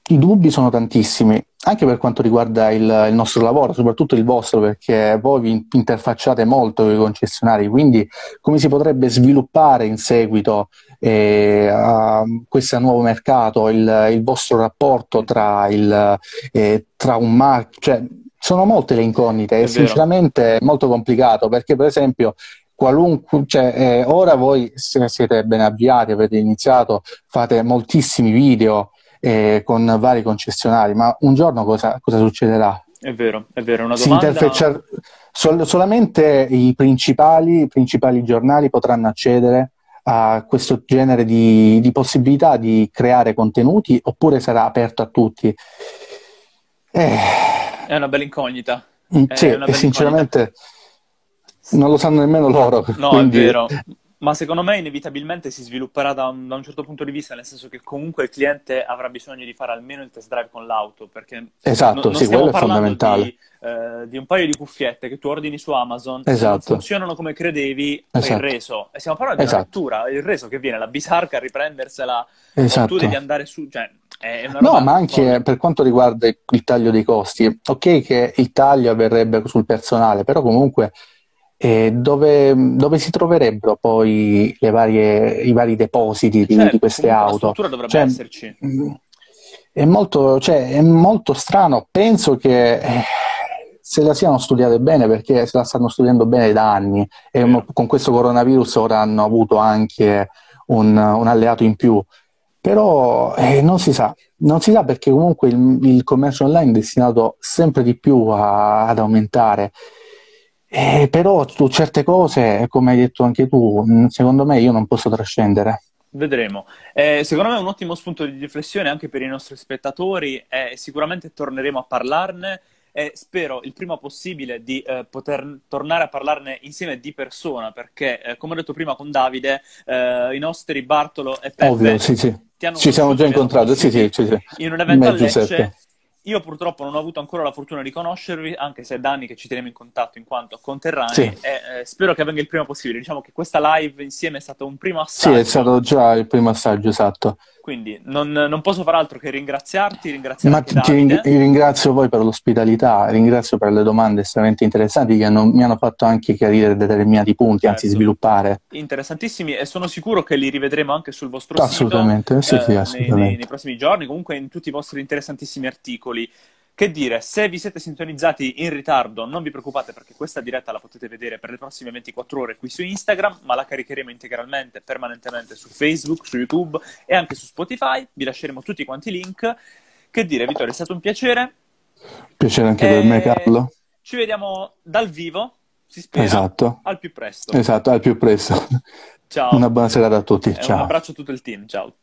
i dubbi sono tantissimi, anche per quanto riguarda il, il, nostro lavoro, soprattutto il vostro, perché voi vi interfacciate molto con i concessionari, quindi come si potrebbe sviluppare in seguito eh, a questo nuovo mercato il, il vostro rapporto tra, il, eh, tra un marchio, cioè sono molte le incognite e sinceramente è molto complicato perché per esempio qualunque, cioè, eh, ora voi siete ben avviati, avete iniziato, fate moltissimi video, eh, con vari concessionari, ma un giorno cosa, cosa succederà? È vero, è vero, una domanda... Sol- solamente i principali, i principali, giornali potranno accedere a questo genere di, di, possibilità di creare contenuti oppure sarà aperto a tutti? Eh... È una bella incognita. Mm, sì, e sinceramente incognita. non lo sanno nemmeno loro. No, quindi... è vero. Ma secondo me inevitabilmente si svilupperà da un, da un, certo punto di vista, nel senso che comunque il cliente avrà bisogno di fare almeno il test drive con l'auto, perché esatto, non, sì, quello è fondamentale. Di, eh, di, un paio di cuffiette che tu ordini su Amazon, esatto. funzionano come credevi, esatto. il reso. E stiamo parlando di una esatto. lettura, il reso che viene la bisarca a riprendersela, esatto. tu devi andare su... Cioè, no, ma anche forte. per quanto riguarda il taglio dei costi, ok che il taglio avverrebbe sul personale, però comunque dove, dove, si troverebbero poi varie, i vari depositi di, certo, di queste auto? La struttura dovrebbe cioè, esserci. Mm, è molto, cioè, è molto strano, penso che eh, se la siano studiate bene perché se la stanno studiando bene da anni e mm. con questo coronavirus ora hanno avuto anche un, un alleato in più. Però eh, non si sa, non si sa perché comunque il, il commercio online è destinato sempre di più a, ad aumentare eh, però su certe cose, come hai detto anche tu, mm, secondo me io non posso trascendere. Vedremo. Eh, secondo me è un ottimo spunto di riflessione anche per i nostri spettatori e sicuramente torneremo a parlarne e spero il prima possibile di eh, poter tornare a parlarne insieme di persona perché, eh, come ho detto prima con Davide, eh, i nostri Bartolo e Peppe Ovvio, sì, sì. ci siamo già incontrati sì, sì, sì, in un evento a Lecce io purtroppo non ho avuto ancora la fortuna di conoscervi, anche se è da anni che ci teniamo in contatto in quanto conterranei, sì. e eh, spero che avvenga il prima possibile. Diciamo che questa live insieme è stato un primo assaggio. Sì, è stato già il primo assaggio, esatto. Quindi non, non posso fare altro che ringraziarti, ringraziare Ma ti ringrazio voi per l'ospitalità, ringrazio per le domande estremamente interessanti che hanno, mi hanno fatto anche chiarire determinati punti, certo. anzi sviluppare. Interessantissimi e sono sicuro che li rivedremo anche sul vostro assolutamente, sito. Sì, sì, assolutamente. Eh, nei, nei, nei prossimi giorni, comunque in tutti i vostri interessantissimi articoli. Che dire, se vi siete sintonizzati in ritardo, non vi preoccupate perché questa diretta la potete vedere per le prossime 24 ore qui su Instagram, ma la caricheremo integralmente, permanentemente su Facebook, su YouTube e anche su Spotify. Vi lasceremo tutti quanti i link. Che dire, Vittorio, è stato un piacere. Piacere anche e... per me, Carlo. Ci vediamo dal vivo, si spera, esatto. al più presto. Esatto, al più presto. Ciao. Una buona serata a tutti. Ciao. Un abbraccio a tutto il team. Ciao.